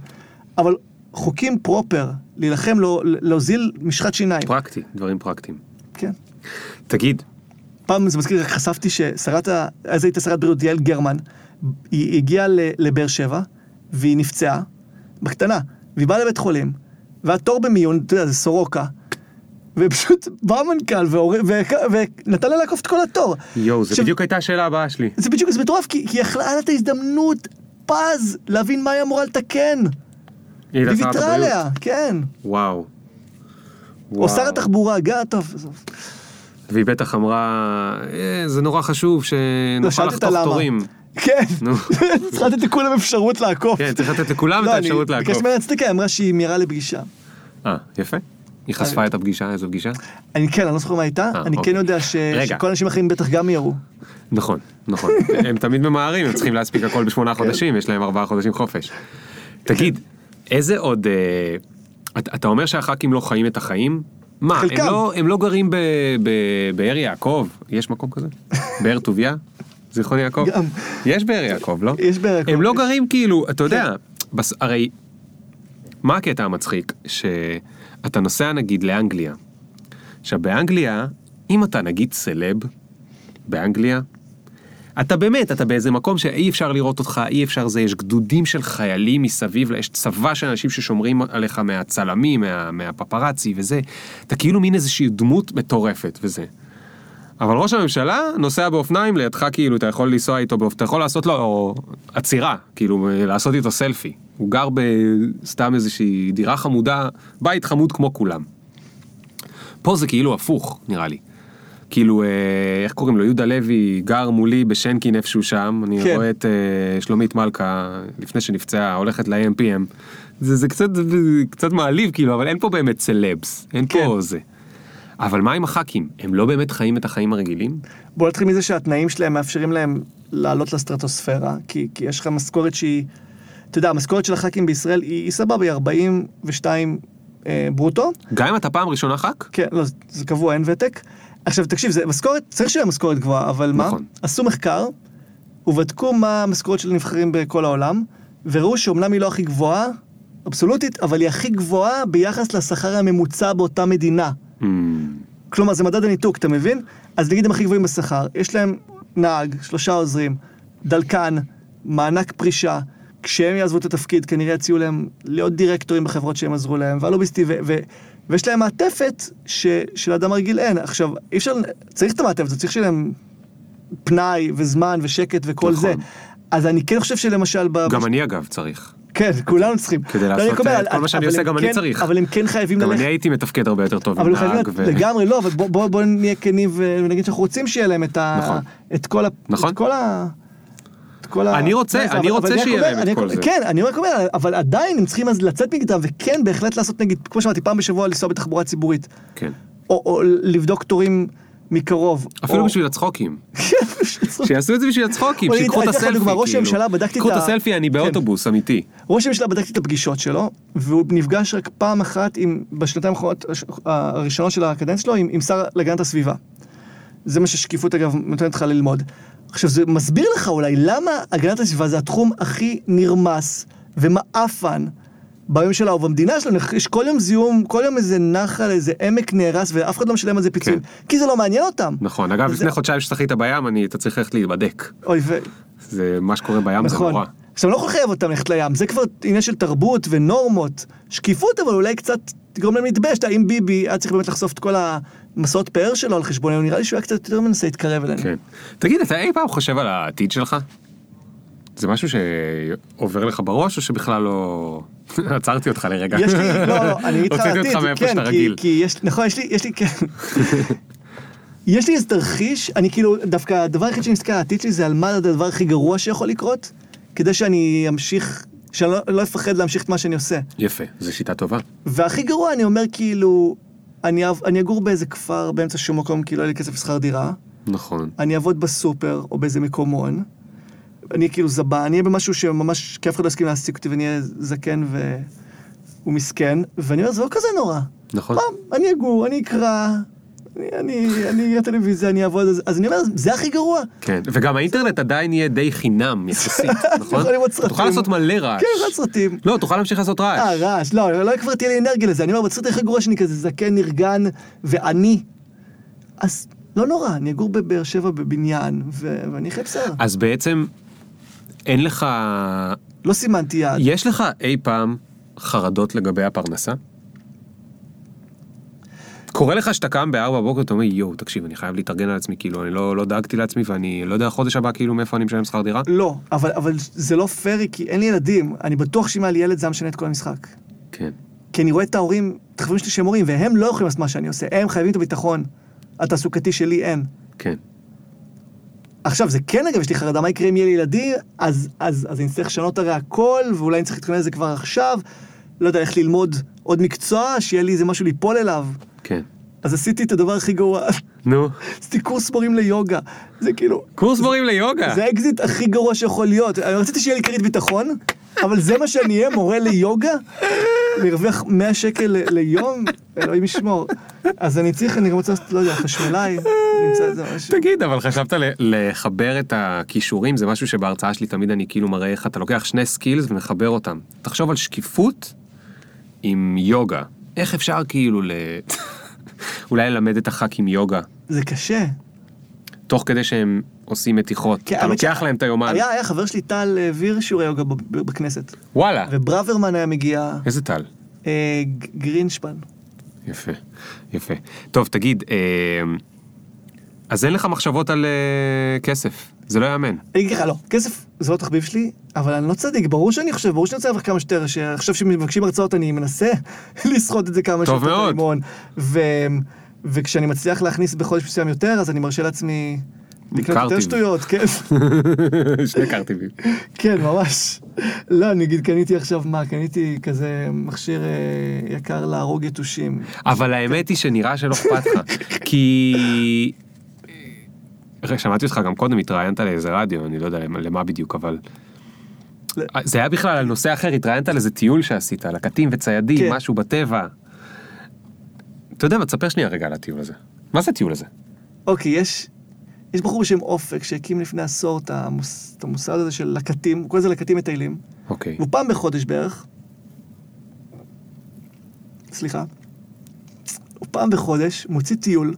[SPEAKER 1] אבל חוקים פרופר, להילחם, לא, להוזיל משחת שיניים.
[SPEAKER 2] פרקטי, דברים פרקטיים.
[SPEAKER 1] כן.
[SPEAKER 2] תגיד,
[SPEAKER 1] פעם זה מזכיר, חשפתי ששרת ה... אז הייתה שרת בריאות יעל גרמן, היא הגיעה לבאר שבע, והיא נפצעה, בקטנה, והיא באה לבית חולים, והתור במיון, אתה יודע, זה סורוקה, ופשוט (laughs) בא המנכ"ל ונתן לה לעקוף את כל התור.
[SPEAKER 2] יואו, זה בדיוק הייתה השאלה הבאה שלי.
[SPEAKER 1] זה בדיוק, זה מטורף, כי היא יכלה, לה את ההזדמנות פז להבין מה היא אמורה לתקן.
[SPEAKER 2] היא
[SPEAKER 1] ויתרה. עליה, כן.
[SPEAKER 2] וואו.
[SPEAKER 1] או שר התחבורה, גם, טוב.
[SPEAKER 2] והיא בטח אמרה, "אה, זה נורא חשוב
[SPEAKER 1] לא,
[SPEAKER 2] שנוכל
[SPEAKER 1] אותה
[SPEAKER 2] לחתוך. תורים.
[SPEAKER 1] כן,
[SPEAKER 2] נו.
[SPEAKER 1] צריך לתת לכולם אפשרות לעקוף.
[SPEAKER 2] כן, צריך לתת לכולם את
[SPEAKER 1] לא, אני
[SPEAKER 2] האפשרות לעקוף.
[SPEAKER 1] ביקשתי ממנה הצדקה, היא אמרה שהיא מיהרה לפגישה.
[SPEAKER 2] אה, יפה. היא חשפה את הפגישה, איזו פגישה?
[SPEAKER 1] אני כן, אני לא זוכר מה הייתה,
[SPEAKER 2] אה,
[SPEAKER 1] אני כן
[SPEAKER 2] אוקיי.
[SPEAKER 1] יודע. שכל האנשים האחרים בטח גם יראו.
[SPEAKER 2] נכון, נכון. (laughs) הם תמיד ממהרים, הם צריכים להספיק הכל
[SPEAKER 1] כן.
[SPEAKER 2] בשמונה חודשים, יש להם ארבעה חודשים חופש. תגיד, איזה עוד... אה, אתה אומר שהח"כים לא חיים את החיים? מה, הם. לא, לא גרים ב- ב- באר יעקב? יש מקום כזה? באר טוביה? זיכרון יעקב?
[SPEAKER 1] גם.
[SPEAKER 2] יש באר יעקב, לא?
[SPEAKER 1] יש באר יעקב,
[SPEAKER 2] הם לא.
[SPEAKER 1] כן.
[SPEAKER 2] גרים כאילו, אתה יודע, בס... הרי... מה הקטע המצחיק? שאתה נוסע נגיד לאנגליה. עכשיו באנגליה, אם אתה נגיד סלב, באנגליה, אתה באמת, אתה באיזה מקום שאי אפשר לראות אותך, אי אפשר זה, יש גדודים של חיילים מסביב, יש צבא של אנשים ששומרים עליך מהצלמים, מה, מהפפרצי וזה, אתה כאילו מין איזושהי דמות מטורפת וזה. אבל ראש הממשלה נוסע באופניים לידך כאילו אתה יכול לנסוע איתו באופ... אתה יכול לעשות לו עצירה כאילו לעשות איתו סלפי הוא גר בסתם איזושהי דירה חמודה בית חמוד כמו כולם. פה זה כאילו הפוך נראה לי. כאילו אה, איך קוראים לו יהודה לוי גר מולי בשנקין איפשהו שם אני
[SPEAKER 1] כן.
[SPEAKER 2] רואה את אה, שלומית מלכה לפני שנפצעה הולכת ל-AMPM זה, זה קצת קצת מעליב כאילו אבל אין פה באמת סלבס אין
[SPEAKER 1] כן.
[SPEAKER 2] פה זה. אבל מה עם הח"כים? הם לא באמת חיים את החיים הרגילים?
[SPEAKER 1] בוא נתחיל מזה שהתנאים שלהם מאפשרים להם לעלות לסטרטוספירה, כי, כי יש לך משכורת שהיא, אתה יודע, המשכורת של הח"כים בישראל היא, היא סבבה, היא 42 אה, ברוטו,
[SPEAKER 2] גם אם אתה פעם ראשונה ח"כ?
[SPEAKER 1] כן, לא, זה- קבוע, אין ותק. עכשיו, תקשיב, זה משכורת, צריך שיהיה משכורת גבוהה, אבל מה?
[SPEAKER 2] נכון.
[SPEAKER 1] עשו מחקר, ובדקו מה המשכורת של הנבחרים בכל העולם, וראו שאומנם היא לא הכי גבוהה, אבסולוטית, אבל היא הכי גבוהה ביחס לשכר הממוצע באותה מדינה.
[SPEAKER 2] Hmm,
[SPEAKER 1] כלומר, זה מדד הניתוק, אתה מבין? אז נגיד הם הכי גבוהים בשכר, יש להם נהג, שלושה עוזרים, דלקן, מענק פרישה, כשהם יעזבו את התפקיד, כנראה יציעו להם להיות דירקטורים בחברות שהם עזרו להם, והלוביסטי, ו- ו- ויש להם מעטפת ש- שלאדם הרגיל אין. עכשיו, אי אפשר, צריך את המעטפת, הזאת, צריך שיהיה להם פנאי וזמן ושקט וכל
[SPEAKER 2] נכון.
[SPEAKER 1] זה. אז אני כן חושב שלמשל... ב-
[SPEAKER 2] גם אני אגב צריך.
[SPEAKER 1] כן, כולנו צריכים.
[SPEAKER 2] כדי לעשות,
[SPEAKER 1] אומר,
[SPEAKER 2] אה, כל מה שאני עושה, גם אני
[SPEAKER 1] כן-
[SPEAKER 2] צריך.
[SPEAKER 1] אבל הם כן חייבים
[SPEAKER 2] גם
[SPEAKER 1] ללכת...
[SPEAKER 2] אני הייתי מתפקד הרבה יותר טוב
[SPEAKER 1] אבל הם חייבים לגמרי לא, אבל בוא, בוא, בוא נהיה כנים ונגיד שאנחנו רוצים שיהיה להם את,
[SPEAKER 2] נכון.
[SPEAKER 1] את כל ה...
[SPEAKER 2] נכון.
[SPEAKER 1] את כל ה... את.
[SPEAKER 2] אני רוצה- אני רוצה שיהיה להם את כל זה.
[SPEAKER 1] כן, אני רק אומר, אבל עדיין הם צריכים אז לצאת מגדם, וכן בהחלט לעשות נגיד, כמו שאמרתי, פעם בשבוע לנסוע בתחבורה ציבורית,
[SPEAKER 2] כן.
[SPEAKER 1] או לבדוק תורים מקרוב.
[SPEAKER 2] אפילו
[SPEAKER 1] או...
[SPEAKER 2] בשביל הצחוקים. (laughs)
[SPEAKER 1] כן, בשביל הצחוק.
[SPEAKER 2] שיעשו את זה בשביל הצחוקים, שיקחו את הסלפי.
[SPEAKER 1] דוגמה, ראש
[SPEAKER 2] כאילו.
[SPEAKER 1] הממשלה, בדקתי
[SPEAKER 2] קחו
[SPEAKER 1] את
[SPEAKER 2] את
[SPEAKER 1] ה-
[SPEAKER 2] הסלפי, אני
[SPEAKER 1] כן.
[SPEAKER 2] באוטובוס, אמיתי.
[SPEAKER 1] ראש הממשלה בדקתי את הפגישות שלו, והוא נפגש רק פעם אחת עם, בשנתיים האחרונות הראשונות של הקדנציה שלו, עם, עם שר להגנת הסביבה. זה מה ששקיפות אגב נותנת לך ללמוד. עכשיו זה מסביר לך אולי למה הגנת הסביבה זה התחום הכי נרמס ומעפן בממשלה ובמדינה שלנו, יש כל יום זיהום, כל יום איזה נחל, איזה עמק נהרס ואף אחד לא משלם על זה פיצויים, כי זה לא מעניין אותם.
[SPEAKER 2] נכון, אגב,
[SPEAKER 1] זה-
[SPEAKER 2] לפני חודשיים ששחית בים, אני- אתה צריך ללכת להיבדק.
[SPEAKER 1] אוי ו...
[SPEAKER 2] זה מה שקורה בים, זה
[SPEAKER 1] נכון.
[SPEAKER 2] נורא.
[SPEAKER 1] עכשיו, אני לא יכול לחייב אותם ללכת לים, זה כבר עניין של תרבות ונורמות. שקיפות, אבל אולי קצת תגרום להם להתבייש. אם ביבי היה צריך באמת לחשוף את כל המסעות פאר שלו על חשבוננו, נראה לי שהוא היה קצת יותר מנסה להתקרב אלינו.
[SPEAKER 2] כן. תגיד, אתה אי פעם חושב על העתיד שלך? זה משהו שעובר לך בראש, או שבכלל לא... (laughs) עצרתי אותך לרגע.
[SPEAKER 1] יש לי, לא, לא, אני (laughs)
[SPEAKER 2] הוצאתי
[SPEAKER 1] עתיד,
[SPEAKER 2] אותך מאיפה
[SPEAKER 1] כן, כי. כי יש, נכון, יש לי, יש לי, כן. (laughs) יש לי איזה תרחיש, אני כאילו, דווקא הדבר היחיד שאני מסתכל על העתיד שלי זה על מה הדבר הכי גרוע שיכול לקרות, כדי שאני אמשיך, שאני לא, לא אפחד להמשיך את מה שאני עושה.
[SPEAKER 2] יפה, זו שיטה טובה.
[SPEAKER 1] והכי גרוע, אני אומר כאילו, אני, אני אגור באיזה כפר באמצע שום מקום, כי לא יהיה לי כסף לשכר דירה,
[SPEAKER 2] נכון.
[SPEAKER 1] אני אעבוד בסופר או באיזה מקומון, אני כאילו זבה, אני אהיה במשהו שממש, כי אף אחד לא יסכים להעסיק אותי ואני אהיה זקן ו... ומסכן, ואני אומר, זה לא כזה נורא.
[SPEAKER 2] נכון.
[SPEAKER 1] פעם, אני אגור, אני אקרא, אני, אני, אני אראה טלוויזיה, אני אעבוד, אז, אז אני אומר, זה הכי גרוע.
[SPEAKER 2] כן, וגם האינטרנט עדיין יהיה די חינם יחסית, (laughs) נכון? תוכל לעשות מלא רעש.
[SPEAKER 1] כן, רק סרטים.
[SPEAKER 2] לא, תוכל להמשיך לעשות
[SPEAKER 1] אה,
[SPEAKER 2] רעש.
[SPEAKER 1] רעש, לא, לא כבר תהיה לי אנרגיה לזה, אני אומר, בסרט הכי גרוע שאני כזה זקן, נרגן ועני, אז לא נורא, אני אגור בבאר שבע בבניין, ואני אחיה בסדר.
[SPEAKER 2] אז בעצם, אין לך...
[SPEAKER 1] לא סימנתי יעד.
[SPEAKER 2] יש לך אי פעם חרדות לגבי הפרנסה? קורה לך שאתה קם בארבע בבוקר, אתה אומר, יואו, תקשיב, אני חייב להתארגן על עצמי, כאילו, אני לא, לא דאגתי לעצמי ואני לא יודע חודש הבא, כאילו, מאיפה אני משלם שכר דירה?
[SPEAKER 1] לא, אבל, אבל זה לא פרי, כי אין לי ילדים. אני בטוח שאם היה לי ילד זה היה משנה את כל המשחק.
[SPEAKER 2] כן.
[SPEAKER 1] כי אני רואה את ההורים, את החברים שלי שהם הורים, והם לא יכולים לעשות מה שאני עושה. הם חייבים את הביטחון התעסוקתי שלי אין.
[SPEAKER 2] כן.
[SPEAKER 1] עכשיו, זה כן, אגב, יש לי חרדה, מה יקרה אם יהיה לי ילדים, אז, אז, אז אני אצטרך לשנות הרי הכל, ואולי אני צריך להתכונן לזה כבר עכשיו, לא יודע, איך ללמוד עוד מקצוע, שיהיה לי איזה משהו ליפול אליו.
[SPEAKER 2] כן.
[SPEAKER 1] אז עשיתי את הדבר הכי גרוע,
[SPEAKER 2] נו. (laughs)
[SPEAKER 1] עשיתי קורס מורים ליוגה. זה כאילו,
[SPEAKER 2] קורס מורים ליוגה.
[SPEAKER 1] זה האקזיט הכי גרוע שיכול להיות. רציתי שיהיה לי כרית ביטחון, אבל זה מה שאני אהיה, מורה ליוגה? להרוויח 100 שקל ליום? אלוהים ישמור. אז אני צריך, אני גם רוצה לעשות, לא יודע, חשמלאי, נמצא איזה משהו.
[SPEAKER 2] תגיד, אבל חשבת לחבר את הכישורים? זה משהו שבהרצאה שלי תמיד אני כאילו מראה איך אתה לוקח שני skills ומחבר אותם. תחשוב על שקיפות עם יוגה. איך אפשר כאילו ל... (laughs) אולי ללמד את הח"כים יוגה,
[SPEAKER 1] זה קשה.
[SPEAKER 2] תוך כדי שהם עושים מתיחות.
[SPEAKER 1] כן,
[SPEAKER 2] אתה לוקח
[SPEAKER 1] ש-
[SPEAKER 2] להם את היומן.
[SPEAKER 1] היה, היה חבר שלי טל שיעורי יוגה ב- ב- בכנסת.
[SPEAKER 2] וואלה.
[SPEAKER 1] וברוורמן היה מגיע,
[SPEAKER 2] איזה טל.
[SPEAKER 1] אה, גרינשפן.
[SPEAKER 2] יפה, יפה. טוב, תגיד, אה, אז אין לך מחשבות על אה, כסף, זה לא יאמן.
[SPEAKER 1] אני אגיד לך, לא, כסף זה לא תחביב שלי, אבל אני לא צדיק, ברור שאני חושב, ברור שאני רוצה להרוויח כמה שיותר, שעכשיו שמבקשים הרצאות אני מנסה (laughs) לסחוט את זה כמה
[SPEAKER 2] טוב
[SPEAKER 1] שיותר
[SPEAKER 2] מאוד.
[SPEAKER 1] לימון. ו... וכשאני מצליח להכניס בחודש מסוים יותר, אז אני מרשה לעצמי לקנות יותר. שטויות, כן, (laughs)
[SPEAKER 2] שני קרטיבים.
[SPEAKER 1] כן, ממש. לא, נגיד קניתי עכשיו, מה, קניתי כזה מכשיר אה, יקר להרוג יתושים.
[SPEAKER 2] אבל האמת היא שנראה שלא אכפת לך, (laughs) כי... רגע, שמעתי אותך גם קודם, התראיינת לאיזה רדיו, אני לא יודע למה, בדיוק, אבל... זה היה בכלל על נושא אחר, התראיינת על איזה טיול שעשית, על עקטים וציידים,
[SPEAKER 1] כן.
[SPEAKER 2] משהו בטבע. אתה יודע מה, תספר שנייה רגע על הטיול הזה. מה זה הטיול הזה?
[SPEAKER 1] אוקיי, יש, יש בחור בשם אופק שהקים לפני עשור את, המוס, את המוסד הזה של לקטים, הוא קורא לזה לקטים מטיילים.
[SPEAKER 2] אוקיי.
[SPEAKER 1] והוא פעם בחודש בערך, סליחה, הוא פעם בחודש מוציא טיול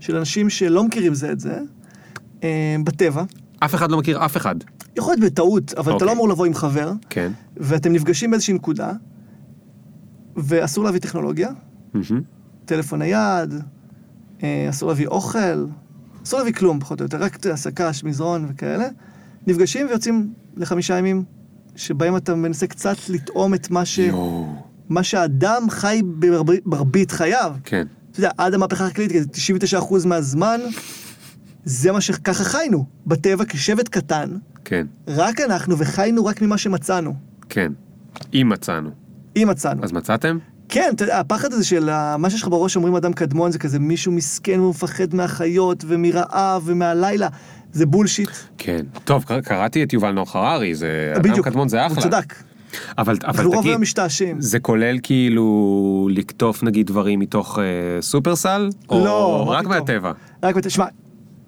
[SPEAKER 1] של אנשים שלא מכירים זה את זה, אה, בטבע.
[SPEAKER 2] אף אחד לא מכיר אף אחד.
[SPEAKER 1] יכול להיות בטעות, אבל אתה
[SPEAKER 2] אוקיי.
[SPEAKER 1] לא אמור לבוא עם חבר,
[SPEAKER 2] כן.
[SPEAKER 1] ואתם נפגשים באיזושהי נקודה, ואסור להביא טכנולוגיה,
[SPEAKER 2] מהמם.
[SPEAKER 1] טלפון נייד, אה, אסור להביא אוכל, אסור להביא כלום, פחות או יותר, רק שק"ש, מזרון וכאלה. נפגשים ויוצאים לחמישה ימים, שבהם אתה מנסה קצת לטעום את מה, ש...
[SPEAKER 2] יואו.
[SPEAKER 1] מה שהאדם חי במרבית חייו.
[SPEAKER 2] כן.
[SPEAKER 1] אתה יודע, עד המהפכה החקלאית, 99% מהזמן, זה מה שככה חיינו. בטבע כשבט קטן,
[SPEAKER 2] כן.
[SPEAKER 1] רק אנחנו, וחיינו רק ממה שמצאנו.
[SPEAKER 2] כן. אם מצאנו.
[SPEAKER 1] אם מצאנו.
[SPEAKER 2] אז מצאתם?
[SPEAKER 1] כן, אתה יודע, הפחד הזה של מה שיש לך בראש שאומרים אדם קדמון זה כזה מישהו מסכן ומפחד מהחיות ומרעב ומהלילה. זה בולשיט.
[SPEAKER 2] כן. טוב, קר- קראתי את יובל נוח הררי, זה... אדם קדמון זה אחלה.
[SPEAKER 1] הוא צדק.
[SPEAKER 2] אבל, אבל
[SPEAKER 1] אנחנו רוב
[SPEAKER 2] תגיד,
[SPEAKER 1] היום משתעשעים.
[SPEAKER 2] זה כולל כאילו לקטוף נגיד דברים מתוך אה, סופרסל? או
[SPEAKER 1] לא,
[SPEAKER 2] רק. מהטבע?
[SPEAKER 1] רק, בת- שמע,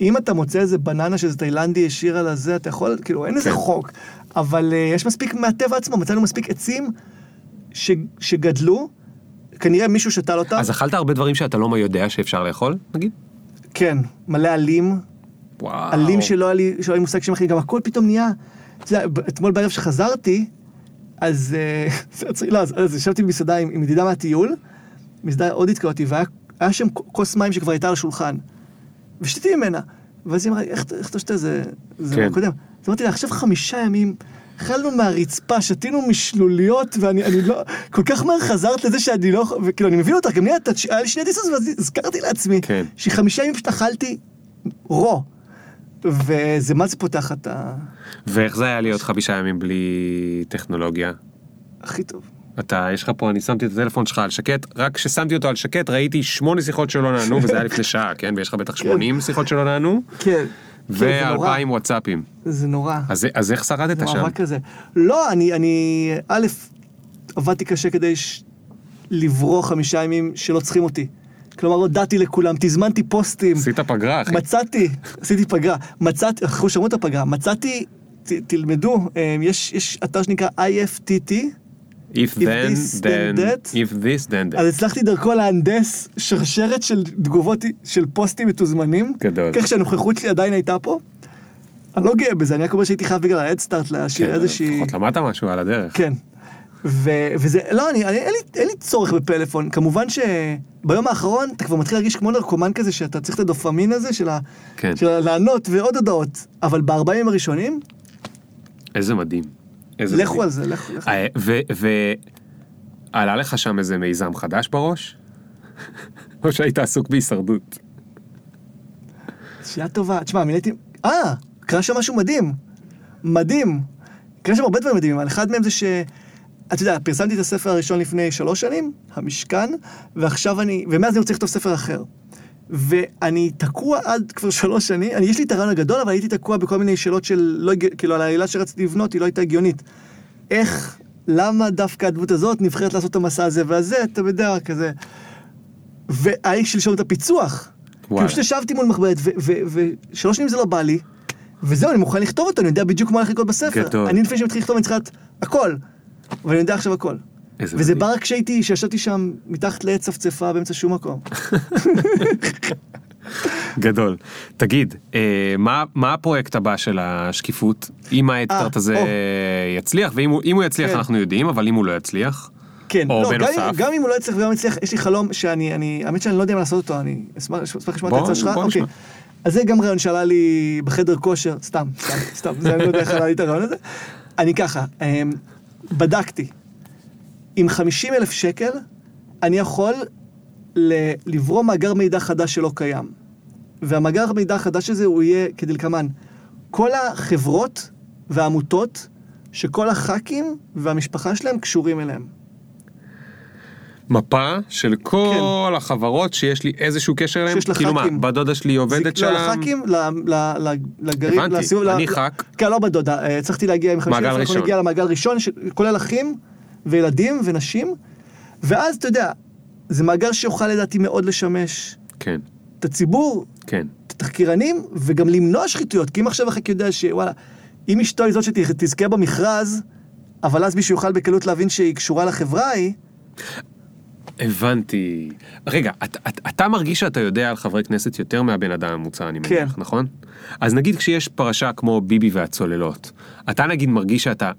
[SPEAKER 1] אם אתה מוצא איזה בננה שאיזה תאילנדי השאיר על הזה, אתה יכול, כאילו, אין איזה
[SPEAKER 2] כן.
[SPEAKER 1] חוק. אבל uh, יש מספיק מהטבע עצמו, מצאנו מספיק עצים ש, שגדלו, כנראה מישהו שתל אותם.
[SPEAKER 2] אז אכלת הרבה דברים שאתה לא יודע שאפשר לאכול, נגיד?
[SPEAKER 1] כן, מלא עלים,
[SPEAKER 2] וואו.
[SPEAKER 1] עלים שלא היה לי, שלא היה לי מושג שם אחי, גם הכל פתאום נהיה. אתה יודע, אתמול בערב שחזרתי, אז, אה, (laughs) לא, אז, אז ישבתי במסעדה עם, עם ידידה מהטיול, מסעדה הודית כזאתי, והיה היה שם כוס מים שכבר הייתה על השולחן, ושתיתי ממנה. ואז היא אמרה איך, אתה- איך אתה שותה זה, זה
[SPEAKER 2] כן.
[SPEAKER 1] מהקודם? אז אמרתי לה, עכשיו חמישה ימים, אכלנו מהרצפה, שתינו משלוליות, ואני אני לא, כל כך מהר חזרת לזה שאני לא, וכאילו, אני מבין אותך, גם לי היה לי שני דיסוס, ואז הזכרתי לעצמי,
[SPEAKER 2] כן.
[SPEAKER 1] שחמישה ימים פשוט אכלתי רו. וזה מה זה פותח את ה...
[SPEAKER 2] ואיך זה היה להיות חמישה ימים בלי טכנולוגיה?
[SPEAKER 1] הכי טוב.
[SPEAKER 2] אתה, יש לך פה, אני שמתי את הטלפון שלך על שקט, רק כששמתי אותו על שקט ראיתי שמונה שיחות שלא נענו, וזה היה לפני שעה, כן? ויש לך בטח 80 שיחות שלא נענו,
[SPEAKER 1] כן. נורא.
[SPEAKER 2] ואלפיים וואטסאפים.
[SPEAKER 1] זה נורא.
[SPEAKER 2] אז אז איך שרדת
[SPEAKER 1] זה
[SPEAKER 2] שם?
[SPEAKER 1] מאבק כזה. לא, אני, אני, א', עבדתי קשה כדי ש... לברוח חמישה ימים שלא צריכים אותי. כלומר, הודעתי לכולם, תזמנתי פוסטים.
[SPEAKER 2] עשית פגרה, אחי.
[SPEAKER 1] מצאתי, עשיתי פגרה, מצאתי, אנחנו שמעו את הפגרה, מצאתי, ת, תלמדו, אה, יש, יש אתר שנקרא IFTT,
[SPEAKER 2] If then,
[SPEAKER 1] this,
[SPEAKER 2] then,
[SPEAKER 1] that.
[SPEAKER 2] if this, then that.
[SPEAKER 1] אז הצלחתי דרכו להנדס שרשרת של תגובות של פוסטים מתוזמנים.
[SPEAKER 2] גדול.
[SPEAKER 1] כך שהנוכחות שלי עדיין הייתה פה. אני לא גאה בזה, אני רק אומר שהייתי חייב בגלל ההדסטארט להשאיר
[SPEAKER 2] כן,
[SPEAKER 1] איזושהי...
[SPEAKER 2] לפחות למדת משהו על הדרך.
[SPEAKER 1] כן. ו- וזה, לא, אני, אני, אין, לי, אין לי צורך בפלאפון. כמובן שביום האחרון אתה כבר מתחיל להרגיש כמו נרקומן כזה, שאתה צריך את הדופמין הזה של, ה,
[SPEAKER 2] כן.
[SPEAKER 1] של לענות ועוד הודעות. אבל בארבעים הראשונים,
[SPEAKER 2] איזה מדהים. איזה
[SPEAKER 1] לכו. על זה, לכו. לכו.
[SPEAKER 2] אה, לך שם איזה מיזם חדש בראש? (laughs) או שהיית עסוק בהישרדות?
[SPEAKER 1] שאלה טובה. תשמע, מילאתי... אה, קרה שם משהו מדהים. מדהים. קרה שם הרבה דברים מדהימים, אבל אחד מהם זה אתה יודע, פרסמתי את הספר הראשון לפני שלוש שנים, המשכן, ועכשיו אני, ומאז אני רוצה לכתוב ספר אחר. ואני תקוע עד כבר שלוש שנים, אני, יש לי את הרעיון הגדול, אבל הייתי תקוע בכל מיני שאלות של, לא, כאילו, על העלילה שרציתי לבנות, היא לא הייתה הגיונית. איך, למה דווקא הדמות הזאת נבחרת לעשות את המסע הזה והזה, אתה יודע, כזה. לי שלשום את הפיצוח.
[SPEAKER 2] וואלה.
[SPEAKER 1] כאילו פשוט ישבתי מול מחברת, ושלוש שנים זה לא בא לי, וזהו, אני מוכן לכתוב אותו, אני יודע בדיוק מה הולך לקרות בספר.
[SPEAKER 2] גדול.
[SPEAKER 1] אני לפני שאני מתחיל לכתוב, אני צריך לדעת הכל. אבל אני יודע עכשיו הכל. וזה. בא רק כשהייתי, כשישבתי שם מתחת לעץ צפצפה באמצע שום מקום. (laughs)
[SPEAKER 2] גדול. תגיד, אה, מה, מה הפרויקט הבא של השקיפות? אם האדסטארט
[SPEAKER 1] אה,
[SPEAKER 2] הזה
[SPEAKER 1] או.
[SPEAKER 2] יצליח, ואם הוא, הוא יצליח
[SPEAKER 1] כן.
[SPEAKER 2] אנחנו יודעים, אבל אם הוא לא יצליח,
[SPEAKER 1] כן,
[SPEAKER 2] או
[SPEAKER 1] לא, גם,
[SPEAKER 2] בנוסף.
[SPEAKER 1] אם- גם אם הוא לא יצליח וגם יצליח, יש לי חלום שאני, אני, האמת שאני לא יודע מה לעשות אותו, אני אשמח אשמח לשמוע את העצה שלך.
[SPEAKER 2] בוא
[SPEAKER 1] אוקיי.
[SPEAKER 2] נשמע.
[SPEAKER 1] אז זה גם רעיון שעלה לי בחדר כושר, סתם, סתם, סתם, זה אני לא יודע איך עלה לי את הרעיון הזה. אני ככה, אמ, בדקתי, עם 50 אלף שקל, אני יכול ל- לברום מאגר מידע חדש שלא קיים. והמאגר המידע החדש הזה הוא יהיה כדלקמן. כל החברות והעמותות שכל הח"כים והמשפחה שלהם קשורים אליהם.
[SPEAKER 2] מפה של כל החברות שיש לי איזשהו קשר אליהם,
[SPEAKER 1] כן. שיש
[SPEAKER 2] כאילו מה,
[SPEAKER 1] לח"כים.
[SPEAKER 2] בת דודה שלי עובדת
[SPEAKER 1] זה-
[SPEAKER 2] שם,
[SPEAKER 1] לא, לח"כים, ל- ל- ל- לגרים,
[SPEAKER 2] הבנתי,
[SPEAKER 1] לסיבוב,
[SPEAKER 2] אני ח"כ.
[SPEAKER 1] כן, לא בדודה, אה, הצלחתי להגיע עם 50
[SPEAKER 2] מעגל ראשון.
[SPEAKER 1] נגיע למעגל ראשון, ש- כולל אחים וילדים ונשים, ואז אתה יודע, זה מעגל שיוכל לדעתי מאוד לשמש
[SPEAKER 2] כן,
[SPEAKER 1] את הציבור,
[SPEAKER 2] כן,
[SPEAKER 1] את התחקירנים, וגם למנוע שחיתויות, כי אם עכשיו הח"כ יודע שוואלה, אם אשתו היא זאת שתזכה במכרז, אבל אז מישהו יוכל בקלות להבין שהיא קשורה לחברה ההיא,
[SPEAKER 2] הבנתי. רגע, אתה, אתה, אתה מרגיש שאתה יודע על חברי כנסת יותר מהבן אדם הממוצע, אני מניח,
[SPEAKER 1] כן.
[SPEAKER 2] נכון? אז נגיד כשיש פרשה כמו ביבי והצוללות, אתה נגיד מרגיש שאתה,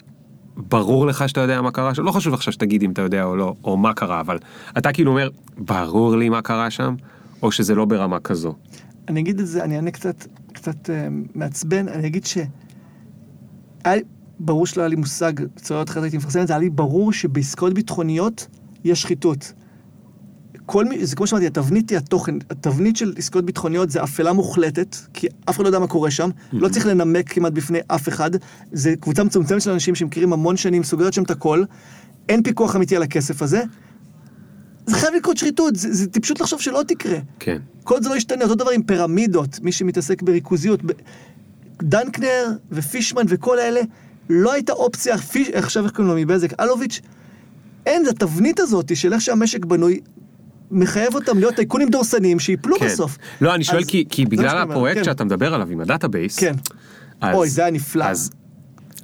[SPEAKER 2] ברור לך שאתה יודע מה קרה שם? לא חשוב עכשיו שתגיד אם אתה יודע או לא, או מה קרה, אבל אתה כאילו אומר, ברור לי מה קרה שם, או שזה לא ברמה כזו.
[SPEAKER 1] אני אגיד את זה, אני אענה קצת, קצת אה, מעצבן, אני אגיד ש... היה ברור שלא היה לי מושג, צורת אחרת הייתי מפרסם את זה, היה לי ברור שבעסקאות ביטחוניות יש שחיתות. כל מי, זה כמו שאמרתי, התבנית היא התוכן, התבנית של עסקאות ביטחוניות זה אפלה מוחלטת, כי אף אחד לא יודע מה קורה שם, לא צריך לנמק כמעט בפני אף אחד, זה קבוצה מצומצמת של אנשים שמכירים המון שנים, סוגרת שם את הכל, אין פיקוח אמיתי על הכסף הזה, זה חייב לקרות שחיתות, זה, זה טיפשות לחשוב שלא תקרה.
[SPEAKER 2] כן.
[SPEAKER 1] כל זה לא ישתנה, אותו דבר עם פירמידות, מי שמתעסק בריכוזיות. ב- דנקנר ופישמן וכל אלה, לא הייתה אופציה, פיש, עכשיו איך קוראים לו מבזק, אלוביץ', אין, התבנית הזאת של איך שהמשק בנוי, מחייב אותם להיות טייקונים דורסניים שיפלו
[SPEAKER 2] כן.
[SPEAKER 1] בסוף.
[SPEAKER 2] לא, אני שואל
[SPEAKER 1] אז-
[SPEAKER 2] כי, כי בגלל הפרויקט
[SPEAKER 1] כן.
[SPEAKER 2] שאתה מדבר עליו עם הדאטאבייס,
[SPEAKER 1] כן.
[SPEAKER 2] אז,
[SPEAKER 1] אוי, זה היה נפלא.
[SPEAKER 2] אז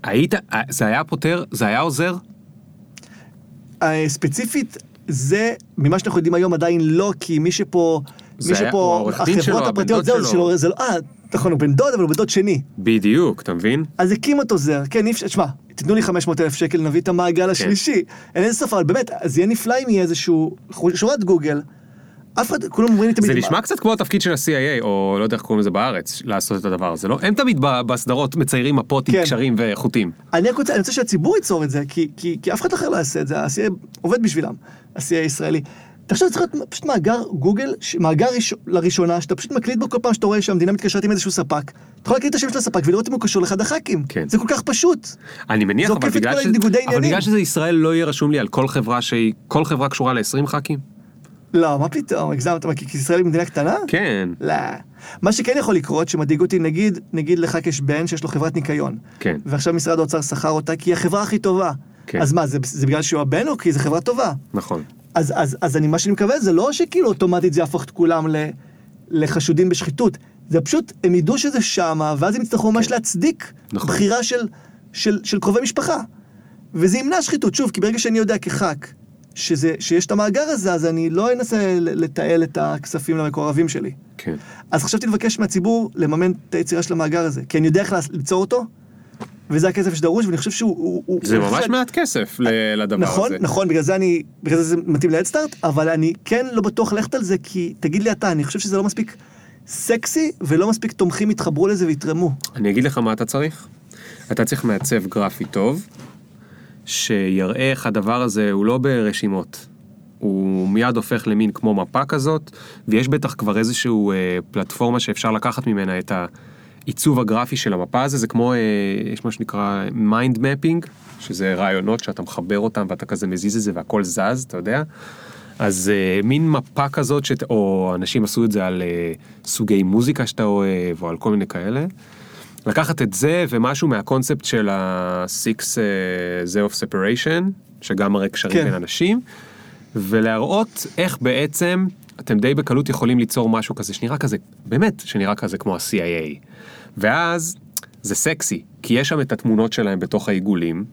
[SPEAKER 2] היית, זה היה פותר, זה היה עוזר?
[SPEAKER 1] אה, ספציפית, זה, ממה שאנחנו יודעים היום עדיין לא, כי מי שפה,
[SPEAKER 2] זה
[SPEAKER 1] מי
[SPEAKER 2] היה- הוא
[SPEAKER 1] שפה,
[SPEAKER 2] העורך דין שלו,
[SPEAKER 1] החברות הפרטיות, זהו, זה
[SPEAKER 2] שלו.
[SPEAKER 1] זה לא, אה, נכון, הוא בן דוד, אבל הוא בן דוד שני.
[SPEAKER 2] בדיוק, אתה מבין?
[SPEAKER 1] אז הקים אותו זר, כן, אי אפשר, תשמע, תיתנו לי 500 אלף שקל, נביא את המעגל השלישי. אין איזה סוף, אבל באמת, אז יהיה נפלא אם יהיה איזשהו, שורת גוגל, אף אחד, כולם אומרים לי תמיד,
[SPEAKER 2] זה נשמע קצת כמו התפקיד של ה-CIA, או לא יודע איך קוראים לזה בארץ, לעשות את הדבר הזה, לא? הם תמיד בסדרות מציירים מפות עם
[SPEAKER 1] כן.
[SPEAKER 2] קשרים וחוטים.
[SPEAKER 1] אני רק רוצה, אני רוצה שהציבור ייצור את זה, כי, אף אחד אחר לא יעשה את זה, ה-CA עובד בשבילם, ה-CA הישראלי. תחשוב, צריך להיות פשוט מאגר גוגל, מאגר ראש, לראשונה, שאתה פשוט מקליט בו כל פעם שאתה רואה שהמדינה מתקשרת עם איזשהו ספק, אתה יכול להקליט את השם של הספק ולראות אם הוא קשור לאחד הח"כים.
[SPEAKER 2] כן.
[SPEAKER 1] זה כל כך פשוט.
[SPEAKER 2] אני מניח, אבל בגלל, ש... אבל. בגלל שזה ישראל לא יהיה רשום לי על כל חברה שהיא, כל חברה קשורה ל-20 ח"כים?
[SPEAKER 1] לא, מה פתאום, הגזמת, כי ישראל היא מדינה קטנה?
[SPEAKER 2] כן,
[SPEAKER 1] לא. מה שכן יכול לקרות, שמדאיג אותי, נגיד, נגיד לח"כ יש בן שיש לו חברת ניקיון.
[SPEAKER 2] כן.
[SPEAKER 1] ועכשיו משרד האוצר שכר אותה כי היא החברה הכי טובה.
[SPEAKER 2] כן.
[SPEAKER 1] אז מה, זה, זה בגלל שהוא הבן או כי זו חברה טובה?
[SPEAKER 2] נכון.
[SPEAKER 1] אז, אז, אז אני, מה שאני מקווה זה לא שכאילו אוטומטית זה יהפוך את כולם ל, לחשודים בשחיתות. זה פשוט, הם ידעו שזה שמה, ואז הם יצטרכו ממש להצדיק
[SPEAKER 2] כן. נכון.
[SPEAKER 1] בחירה של, של, של קרובי משפחה. וזה ימנע שחיתות, שוב, כי ברגע שאני יודע כח"כ שזה, שיש את המאגר הזה, אז אני לא אנסה לתעל את הכספים למקורבים שלי.
[SPEAKER 2] כן.
[SPEAKER 1] אז חשבתי לבקש מהציבור לממן את היצירה של המאגר הזה, כי אני יודע איך ליצור אותו, וזה הכסף שדרוש, ואני חושב שהוא... הוא-
[SPEAKER 2] זה
[SPEAKER 1] הוא
[SPEAKER 2] ממש
[SPEAKER 1] חלק-
[SPEAKER 2] מעט כסף ל- לדבר
[SPEAKER 1] נכון,
[SPEAKER 2] הזה.
[SPEAKER 1] נכון, בגלל זה אני, בגלל זה זה מתאים להדסטארט, אבל אני כן לא בטוח ללכת על זה, כי תגיד לי אתה, אני חושב שזה לא מספיק סקסי, ולא מספיק תומכים יתחברו לזה ויתרמו.
[SPEAKER 2] אני אגיד לך מה אתה צריך. אתה צריך מעצב גרפי טוב, שיראה איך הדבר הזה הוא לא ברשימות. הוא מיד הופך למין כמו מפה כזאת, ויש בטח כבר איזשהו אה, פלטפורמה שאפשר לקחת ממנה את, ה, העיצוב הגרפי של המפה הזה, זה כמו, אה, יש מה שנקרא mind mapping, שזה רעיונות שאתה מחבר אותם ואתה כזה מזיז את זה והכל זז, אתה יודע? אז אה, מין מפה כזאת, שת, או אנשים עשו את זה על אה, סוגי מוזיקה שאתה אוהב, או על כל מיני כאלה. לקחת את זה ומשהו מהקונספט של ה-six אה, זה of separation, שגם מראה קשרים
[SPEAKER 1] כן.
[SPEAKER 2] בין אנשים, ולהראות איך בעצם אתם די בקלות יכולים ליצור משהו כזה שנראה כזה, באמת, שנראה כזה כמו ה-CIA. ואז זה סקסי, כי יש שם את התמונות שלהם בתוך העיגולים.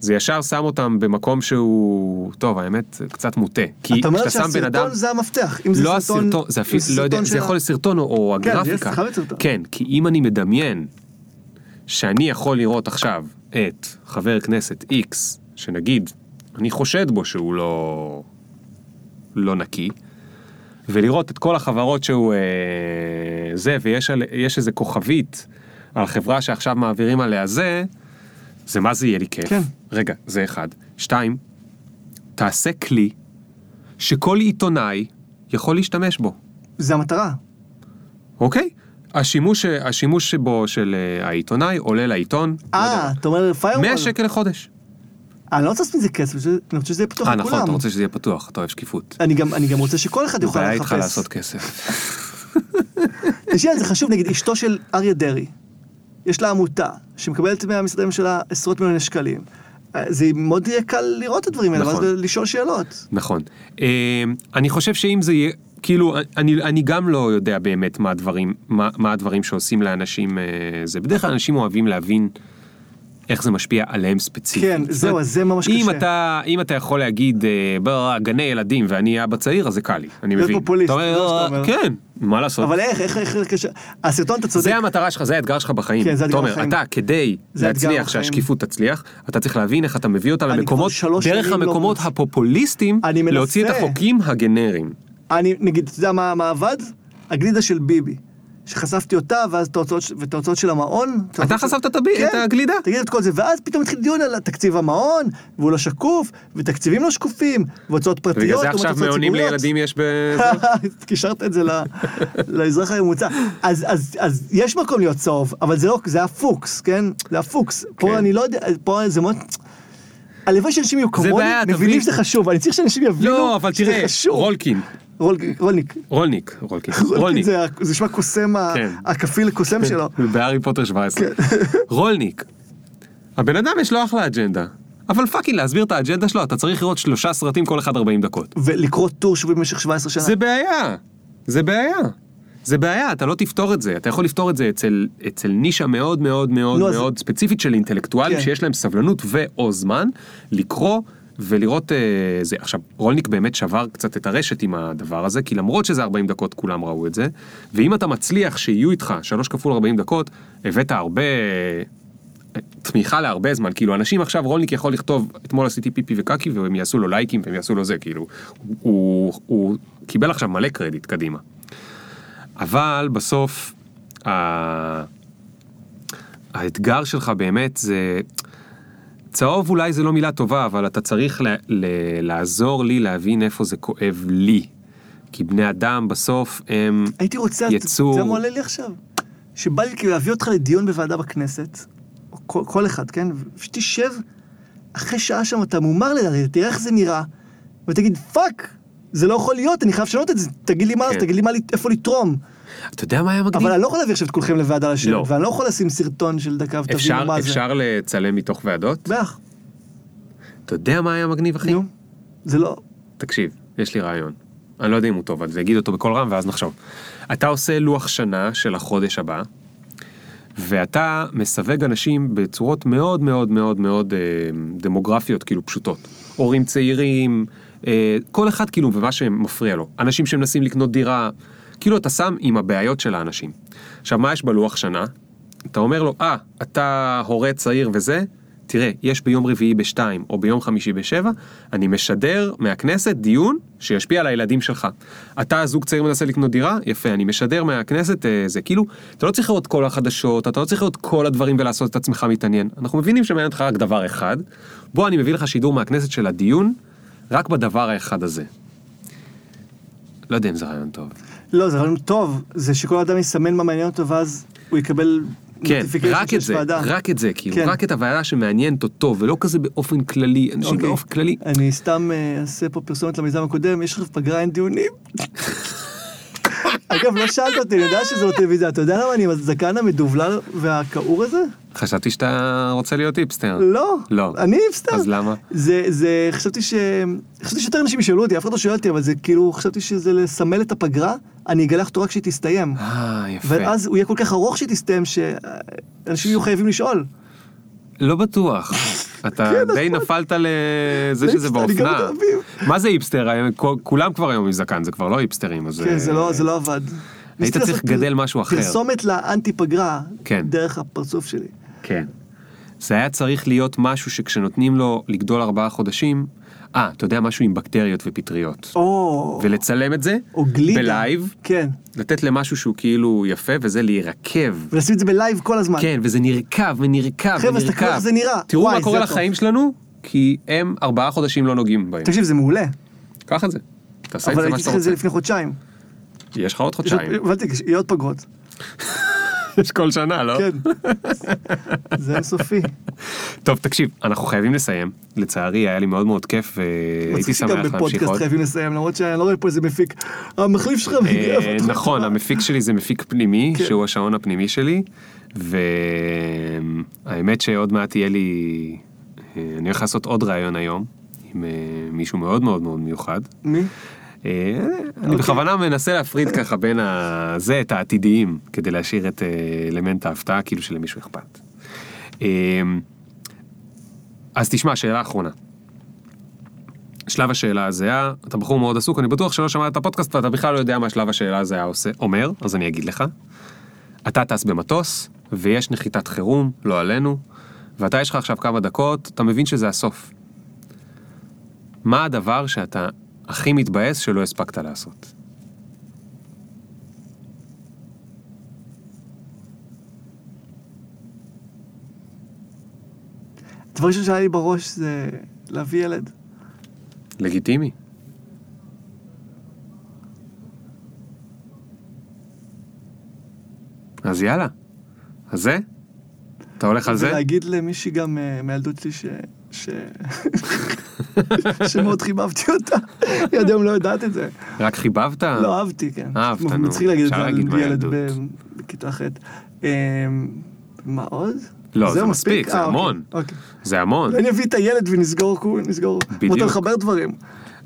[SPEAKER 2] זה ישר שם אותם במקום שהוא, טוב, האמת, קצת מוטה. כי
[SPEAKER 1] אתה אומר
[SPEAKER 2] בן אדם...
[SPEAKER 1] שהסרטון זה המפתח. אם זה
[SPEAKER 2] לא
[SPEAKER 1] סרטון...
[SPEAKER 2] הסרטון, זה אפילו, לא יודע,
[SPEAKER 1] סרטון
[SPEAKER 2] זה
[SPEAKER 1] של
[SPEAKER 2] יכול להיות סרטון או- או
[SPEAKER 1] כן, זה
[SPEAKER 2] הגרפיקה.
[SPEAKER 1] להיות סרטון.
[SPEAKER 2] כן, כי אם אני מדמיין שאני יכול לראות עכשיו את חבר כנסת X, שנגיד, אני חושד בו שהוא לא, לא נקי, ולראות את כל החברות שהוא אה, זה, ויש על- איזה כוכבית על חברה שעכשיו מעבירים עליה זה, זה מה זה יהיה לי כיף.
[SPEAKER 1] כן.
[SPEAKER 2] רגע, זה אחד. שתיים, תעשה כלי שכל עיתונאי יכול להשתמש בו.
[SPEAKER 1] זה המטרה.
[SPEAKER 2] אוקיי? השימוש, השימוש שבו של אה, העיתונאי עולה לעיתון, לא
[SPEAKER 1] אה, אתה אומר פיירוול.
[SPEAKER 2] 100 שקל לחודש.
[SPEAKER 1] אני לא רוצה לעשות מזה כסף, אני רוצה שזה יהיה פתוח
[SPEAKER 2] אה
[SPEAKER 1] לכולם.
[SPEAKER 2] נכון, אתה רוצה שזה יהיה פתוח, אתה אוהב שקיפות.
[SPEAKER 1] אני גם, אני גם רוצה שכל אחד יוכל
[SPEAKER 2] בעיה
[SPEAKER 1] לחפש.
[SPEAKER 2] איתך לעשות כסף. (laughs)
[SPEAKER 1] תשמע, זה חשוב, נגיד, אשתו של אריה דרעי, יש לה עמותה שמקבלת מהמשרדי ממשלה עשרות מיליוני שקלים. אה, זה מאוד יהיה קל לראות את הדברים האלה,
[SPEAKER 2] נכון.
[SPEAKER 1] ואז לשאול שאלות.
[SPEAKER 2] נכון. אה, אני חושב שאם זה יהיה, כאילו, אני, אני גם לא יודע באמת מה הדברים, מה, מה הדברים שעושים לאנשים, אה, זה בדרך כלל אנשים אוהבים להבין איך זה משפיע עליהם ספציפית.
[SPEAKER 1] כן, זהו, אז זה ממש
[SPEAKER 2] אם
[SPEAKER 1] קשה.
[SPEAKER 2] אתה, אם אתה יכול להגיד, אה, בוא, גני ילדים ואני אבא צעיר, אז זה קל לי, אני מבין.
[SPEAKER 1] פופוליסט,
[SPEAKER 2] אתה אומר,
[SPEAKER 1] זה שאתה אומר.
[SPEAKER 2] כן, מה לעשות.
[SPEAKER 1] אבל איך, איך, איך, איך. הסרטון, אתה צודק.
[SPEAKER 2] זה המטרה שלך, זה האתגר שלך בחיים.
[SPEAKER 1] כן, זה האתגר
[SPEAKER 2] תומר,
[SPEAKER 1] בחיים.
[SPEAKER 2] אתה כדי
[SPEAKER 1] זה
[SPEAKER 2] להצליח. שהשקיפות תצליח, אתה צריך להבין איך אתה מביא אותה למקומות, דרך
[SPEAKER 1] לא
[SPEAKER 2] המקומות
[SPEAKER 1] מוצא.
[SPEAKER 2] הפופוליסטיים. להוציא את החוקים הגנריים.
[SPEAKER 1] אני, נגיד, אתה יודע מה, מה עבד? הגלידה של ביבי. שחשפתי אותה, ואז את ההוצאות, של המעון. את
[SPEAKER 2] אתה חשפת את את הגלידה?
[SPEAKER 1] תגיד את כל זה, ואז פתאום התחיל דיון על תקציב המעון, והוא לא שקוף, ותקציבים לא שקופים, והוצאות פרטיות,
[SPEAKER 2] בגלל זה עכשיו מעונים. לילדים יש ב... (laughs)
[SPEAKER 1] קישרת את זה לאזרח הממוצע. אז, אז, אז יש מקום להיות צהוב, אבל זה לא, זה הפוקס, כן? זה הפוקס.
[SPEAKER 2] כן.
[SPEAKER 1] פה אני לא יודע, פה זה מאוד... הלוואי שאנשים יהיו כמוני, מבינים. שזה חשוב, אני צריך שאנשים יבינו
[SPEAKER 2] לא, אבל
[SPEAKER 1] שזה
[SPEAKER 2] תראה,
[SPEAKER 1] חשוב.
[SPEAKER 2] רולקין,
[SPEAKER 1] רול, רולניק.
[SPEAKER 2] רולניק,
[SPEAKER 1] רולניק
[SPEAKER 2] רולניק.
[SPEAKER 1] זה, זה נשמע קוסם, ה-
[SPEAKER 2] כן.
[SPEAKER 1] הכפיל לקוסם שלו.
[SPEAKER 2] בהארי פוטר 17.
[SPEAKER 1] כן. (laughs)
[SPEAKER 2] רולניק. הבן אדם יש לו אחלה אג'נדה. אבל fucking להסביר את האג'נדה שלו, אתה צריך לראות שלושה סרטים כל אחד 40 דקות.
[SPEAKER 1] ולקרוא טור שוב במשך 17 שנה.
[SPEAKER 2] זה בעיה, זה בעיה. זה בעיה, אתה לא תפתור את זה. אתה יכול לפתור את זה אצל, אצל נישה מאוד מאוד מאוד
[SPEAKER 1] אז-
[SPEAKER 2] מאוד ספציפית של אינטלקטואלים
[SPEAKER 1] כן.
[SPEAKER 2] שיש להם סבלנות ו/או זמן לקרוא ולראות אה, זה. עכשיו, רולניק באמת שבר קצת את הרשת עם הדבר הזה, כי למרות שזה 40 דקות כולם ראו את זה, ואם אתה מצליח שיהיו איתך 3 כפול 40 דקות, הבאת הרבה... אה, תמיכה להרבה זמן, כאילו אנשים עכשיו רולניק יכול לכתוב אתמול עשיתי פיפי וקקי והם יעשו לו לייקים והם יעשו לו זה, כאילו הוא, הוא, הוא קיבל עכשיו מלא קרדיט קדימה. אבל בסוף ה... האתגר שלך באמת זה... צהוב אולי זה לא מילה טובה, אבל אתה צריך ל... ל... לעזור לי להבין איפה זה כואב לי. כי בני אדם בסוף הם
[SPEAKER 1] הייתי רוצה,
[SPEAKER 2] יצור...
[SPEAKER 1] זה מעולה לי עכשיו, שבא לי כאילו להביא אותך לדיון בוועדה בכנסת, כל, כל אחד, כן? ושתשב, אחרי שעה שם אתה מומר לדעתי, תראה איך זה נראה, ותגיד, fuck, זה לא יכול להיות, אני חייב לשנות את זה, תגיד לי מה,
[SPEAKER 2] כן.
[SPEAKER 1] תגיד לי מה, איפה לתרום.
[SPEAKER 2] אתה יודע מה היה מגניב?
[SPEAKER 1] אבל אני לא יכול להביא עכשיו את כולכם לוועדה לשבת,
[SPEAKER 2] לא.
[SPEAKER 1] ואני לא יכול לשים סרטון של דקה ותבינו מה זה.
[SPEAKER 2] אפשר לצלם מתוך ועדות?
[SPEAKER 1] בטח,
[SPEAKER 2] אתה יודע מה היה מגניב אחי?
[SPEAKER 1] נו, זה לא,
[SPEAKER 2] תקשיב, יש לי רעיון. אני לא יודע אם הוא טוב, אז אגיד אותו בקול רם ואז נחשוב. אתה עושה לוח שנה של החודש הבא, ואתה מסווג אנשים בצורות מאוד מאוד מאוד מאוד אה, דמוגרפיות, כאילו פשוטות. הורים צעירים, אה, כל אחד כאילו ומה שמפריע לו. אנשים שמנסים לקנות דירה, כאילו אתה שם עם הבעיות של האנשים. עכשיו, מה יש בלוח שנה? אתה אומר לו, אה, אתה הורה צעיר וזה, תראה, יש ביום רביעי בשתיים או ביום חמישי בשבע, אני משדר מהכנסת דיון שישפיע על הילדים שלך. אתה זוג צעיר מנסה לקנות דירה, יפה, אני משדר מהכנסת אה, זה, כאילו, אתה לא צריך לראות כל החדשות, אתה לא צריך לראות כל הדברים ולעשות את עצמך מתעניין. אנחנו מבינים שמעניין אותך רק דבר אחד, בוא אני מביא לך שידור מהכנסת של הדיון, רק בדבר האחד הזה. לא יודע אם זה רעיון טוב.
[SPEAKER 1] לא, זה רעיון טוב, זה שכל אדם יסמן מה מעניין אותו, ואז הוא יקבל
[SPEAKER 2] כן, רק את זה,
[SPEAKER 1] ועדה.
[SPEAKER 2] רק את זה, כאילו,
[SPEAKER 1] כן.
[SPEAKER 2] רק את הוועדה שמעניינת אותו, ולא כזה באופן כללי, אנשים
[SPEAKER 1] אוקיי.
[SPEAKER 2] באופן כללי.
[SPEAKER 1] אני סתם אה, אעשה פה פרסומת למיזם הקודם, יש לך פגרה אין דיונים. (laughs) אגב, לא שאלת אותי, אני יודע שזה בטלוויזיה, אתה יודע למה אני עם הזקן המדובלל והכעור הזה?
[SPEAKER 2] חשבתי שאתה רוצה להיות היפסטר.
[SPEAKER 1] לא.
[SPEAKER 2] לא.
[SPEAKER 1] אני היפסטר.
[SPEAKER 2] אז למה?
[SPEAKER 1] זה, זה, חשבתי ש... חשבתי שיותר אנשים ישאלו אותי, אף אחד לא שואל אותי, אבל זה כאילו, חשבתי שזה לסמל את הפגרה, אני אגלח אותו רק כשהיא תסתיים.
[SPEAKER 2] אה, יפה.
[SPEAKER 1] ואז הוא יהיה כל כך ארוך שהיא תסתיים, שאנשים יהיו חייבים לשאול.
[SPEAKER 2] לא בטוח. אתה
[SPEAKER 1] כן,
[SPEAKER 2] די. נפלת לזה
[SPEAKER 1] זה
[SPEAKER 2] שזה באופנה.
[SPEAKER 1] אביב.
[SPEAKER 2] מה זה היפסטר? כולם כבר היום עם זקן, זה כבר לא היפסטרים, אז...
[SPEAKER 1] כן, זה
[SPEAKER 2] אה,
[SPEAKER 1] לא, זה לא עבד. ניסיתי
[SPEAKER 2] צריך לגדל משהו אחר.
[SPEAKER 1] פרסומת לאנטי פגרה,
[SPEAKER 2] כן.
[SPEAKER 1] דרך הפרצוף שלי.
[SPEAKER 2] כן. זה היה צריך להיות משהו שכשנותנים לו לגדול ארבעה חודשים, אה, אתה יודע, משהו עם בקטריות ופטריות.
[SPEAKER 1] או,
[SPEAKER 2] ולצלם את זה,
[SPEAKER 1] או גלידה.
[SPEAKER 2] ב live,
[SPEAKER 1] כן.
[SPEAKER 2] לתת למשהו שהוא כאילו יפה, וזה להירקב.
[SPEAKER 1] ולשים את זה ב live כל הזמן.
[SPEAKER 2] כן, וזה נרקב ונרקב
[SPEAKER 1] חבר'ה, אז תסתכלו
[SPEAKER 2] ונרקב.
[SPEAKER 1] איך זה נראה.
[SPEAKER 2] תראו
[SPEAKER 1] וואי,
[SPEAKER 2] מה קורה
[SPEAKER 1] זה טוב.
[SPEAKER 2] לחיים שלנו, כי הם ארבעה חודשים לא נוגעים בהם.
[SPEAKER 1] תקשיב, זה מעולה.
[SPEAKER 2] קח את זה. תעשה את
[SPEAKER 1] אבל
[SPEAKER 2] זה מה
[SPEAKER 1] הייתי
[SPEAKER 2] שאתה
[SPEAKER 1] צריך את זה
[SPEAKER 2] רוצה.
[SPEAKER 1] לפני חודשיים.
[SPEAKER 2] יש לך עוד
[SPEAKER 1] יש
[SPEAKER 2] חודשיים.
[SPEAKER 1] יהיה עוד פגרות.
[SPEAKER 2] יש כל שנה, לא?
[SPEAKER 1] כן. זה אינסופי.
[SPEAKER 2] טוב, תקשיב, אנחנו חייבים לסיים. לצערי, היה לי מאוד מאוד כיף, והייתי
[SPEAKER 1] מצחיק
[SPEAKER 2] שמח להמשיך
[SPEAKER 1] בפודקאסט
[SPEAKER 2] עוד.
[SPEAKER 1] חייבים לסיים, למרות שאני לא רואה פה איזה מפיק. המחליף שלך.
[SPEAKER 2] אה, נכון, המפיק שלי זה מפיק פנימי,
[SPEAKER 1] כן.
[SPEAKER 2] שהוא השעון הפנימי שלי, והאמת שעוד מעט יהיה לי, אה, אני הולך לעשות עוד ראיון היום, עם אה, מישהו מאוד מאוד מאוד מיוחד.
[SPEAKER 1] מי?
[SPEAKER 2] אה, אני. בכוונה מנסה להפריד ככה בין זה, את העתידיים, כדי להשאיר את אה, אלמנט ההפתעה, כאילו שלמישהו אכפת. אה, אז תשמע, שאלה אחרונה. שלב השאלה הזהה, אתה בחור מאוד עסוק, אני בטוח שלא שמעת את הפודקאסט ואתה בכלל לא יודע מה שלב השאלה הזהה עושה, אומר, אז אני אגיד לך. אתה טס במטוס, ויש נחיתת חירום, לא עלינו, ואתה יש לך עכשיו כמה דקות, אתה מבין שזה הסוף. מה הדבר שאתה הכי מתבאס שלא הספקת לעשות?
[SPEAKER 1] הדבר ראשון שהיה לי בראש זה להביא ילד.
[SPEAKER 2] לגיטימי. אז יאללה. אז זה? אתה הולך על זה?
[SPEAKER 1] ולהגיד למישהי גם אה, מהילדות שלי ש... ש... (laughs) (laughs) שמאוד חיבבתי אותה. היא עד היום לא יודעת את זה.
[SPEAKER 2] רק חיבבת?
[SPEAKER 1] לא אהבתי, כן.
[SPEAKER 2] אהבת, נו.
[SPEAKER 1] מצחיק להגיד את זה על ילד בכיתה ח'. אה, מה עוד?
[SPEAKER 2] לא, זה מספיק, זה
[SPEAKER 1] אה, אוקיי,
[SPEAKER 2] המון.
[SPEAKER 1] אוקיי.
[SPEAKER 2] זה המון.
[SPEAKER 1] אני אביא את הילד ונסגור, נסגור.
[SPEAKER 2] בדיוק.
[SPEAKER 1] מותר לחבר דברים.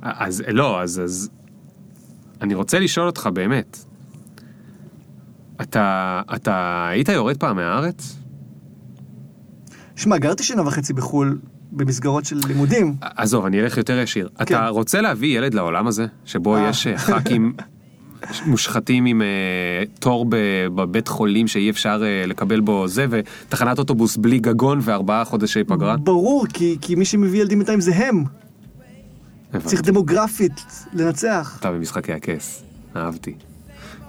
[SPEAKER 2] אז לא, אז, אז... אני רוצה לשאול אותך באמת. אתה, אתה היית יורד פעם מהארץ?
[SPEAKER 1] שמע, גרתי שנה וחצי בחו"ל במסגרות של לימודים.
[SPEAKER 2] עזוב, אני אלך יותר ישיר.
[SPEAKER 1] כן.
[SPEAKER 2] אתה רוצה להביא ילד לעולם הזה, שבו
[SPEAKER 1] אה.
[SPEAKER 2] יש אה, ח"כים מושחתים עם אה, תור בבית חולים שאי אפשר אה, לקבל בו זה, ותחנת אוטובוס בלי גגון וארבעה חודשי פגרה?
[SPEAKER 1] ברור, כי, כי מי שמביא ילדים בינתיים זה הם.
[SPEAKER 2] הבנתי.
[SPEAKER 1] צריך דמוגרפית לנצח.
[SPEAKER 2] אתה במשחקי הכס, אהבתי.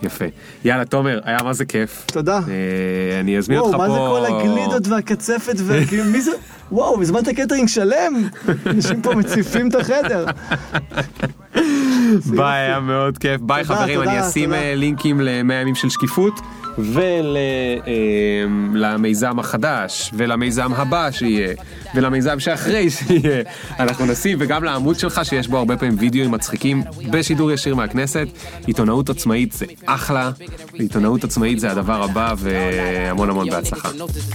[SPEAKER 2] יפה. יאללה, תומר, היה מה זה כיף.
[SPEAKER 1] תודה.
[SPEAKER 2] אה, אני אזמין אותך
[SPEAKER 1] וואו,
[SPEAKER 2] פה...
[SPEAKER 1] מה זה כל הגלידות והקצפת והכאילו, (laughs) מי זה? וואו, הזמנת קטרינג שלם? אנשים פה מציפים את החדר. (laughs)
[SPEAKER 2] ביי, היה מאוד כיף. ביי חברים,
[SPEAKER 1] תודה,
[SPEAKER 2] אני אשים. אה, לינקים ל-100 ימים של שקיפות ולמיזם החדש ולמיזם הבא שיהיה ולמיזם שאחרי שיהיה. אנחנו נשים וגם לעמוד שלך שיש בו הרבה פעמים וידאוים מצחיקים בשידור ישיר מהכנסת. עיתונאות עצמאית זה אחלה, עיתונאות עצמאית זה הדבר הבא והמון המון בהצלחה.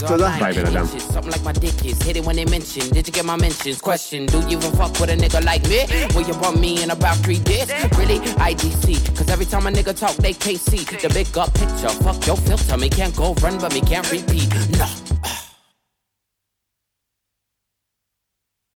[SPEAKER 1] תודה.
[SPEAKER 2] ביי, בן אדם.
[SPEAKER 3] Something like my dick is hit it when they mention. Did you get my mentions? Question: Do you even fuck with a nigga like me? Will you bump me in about three days? Really? IDC. Cause every time a nigga talk, they can't see the big up picture. Fuck your filter. Me can't go run, but me can't repeat. No.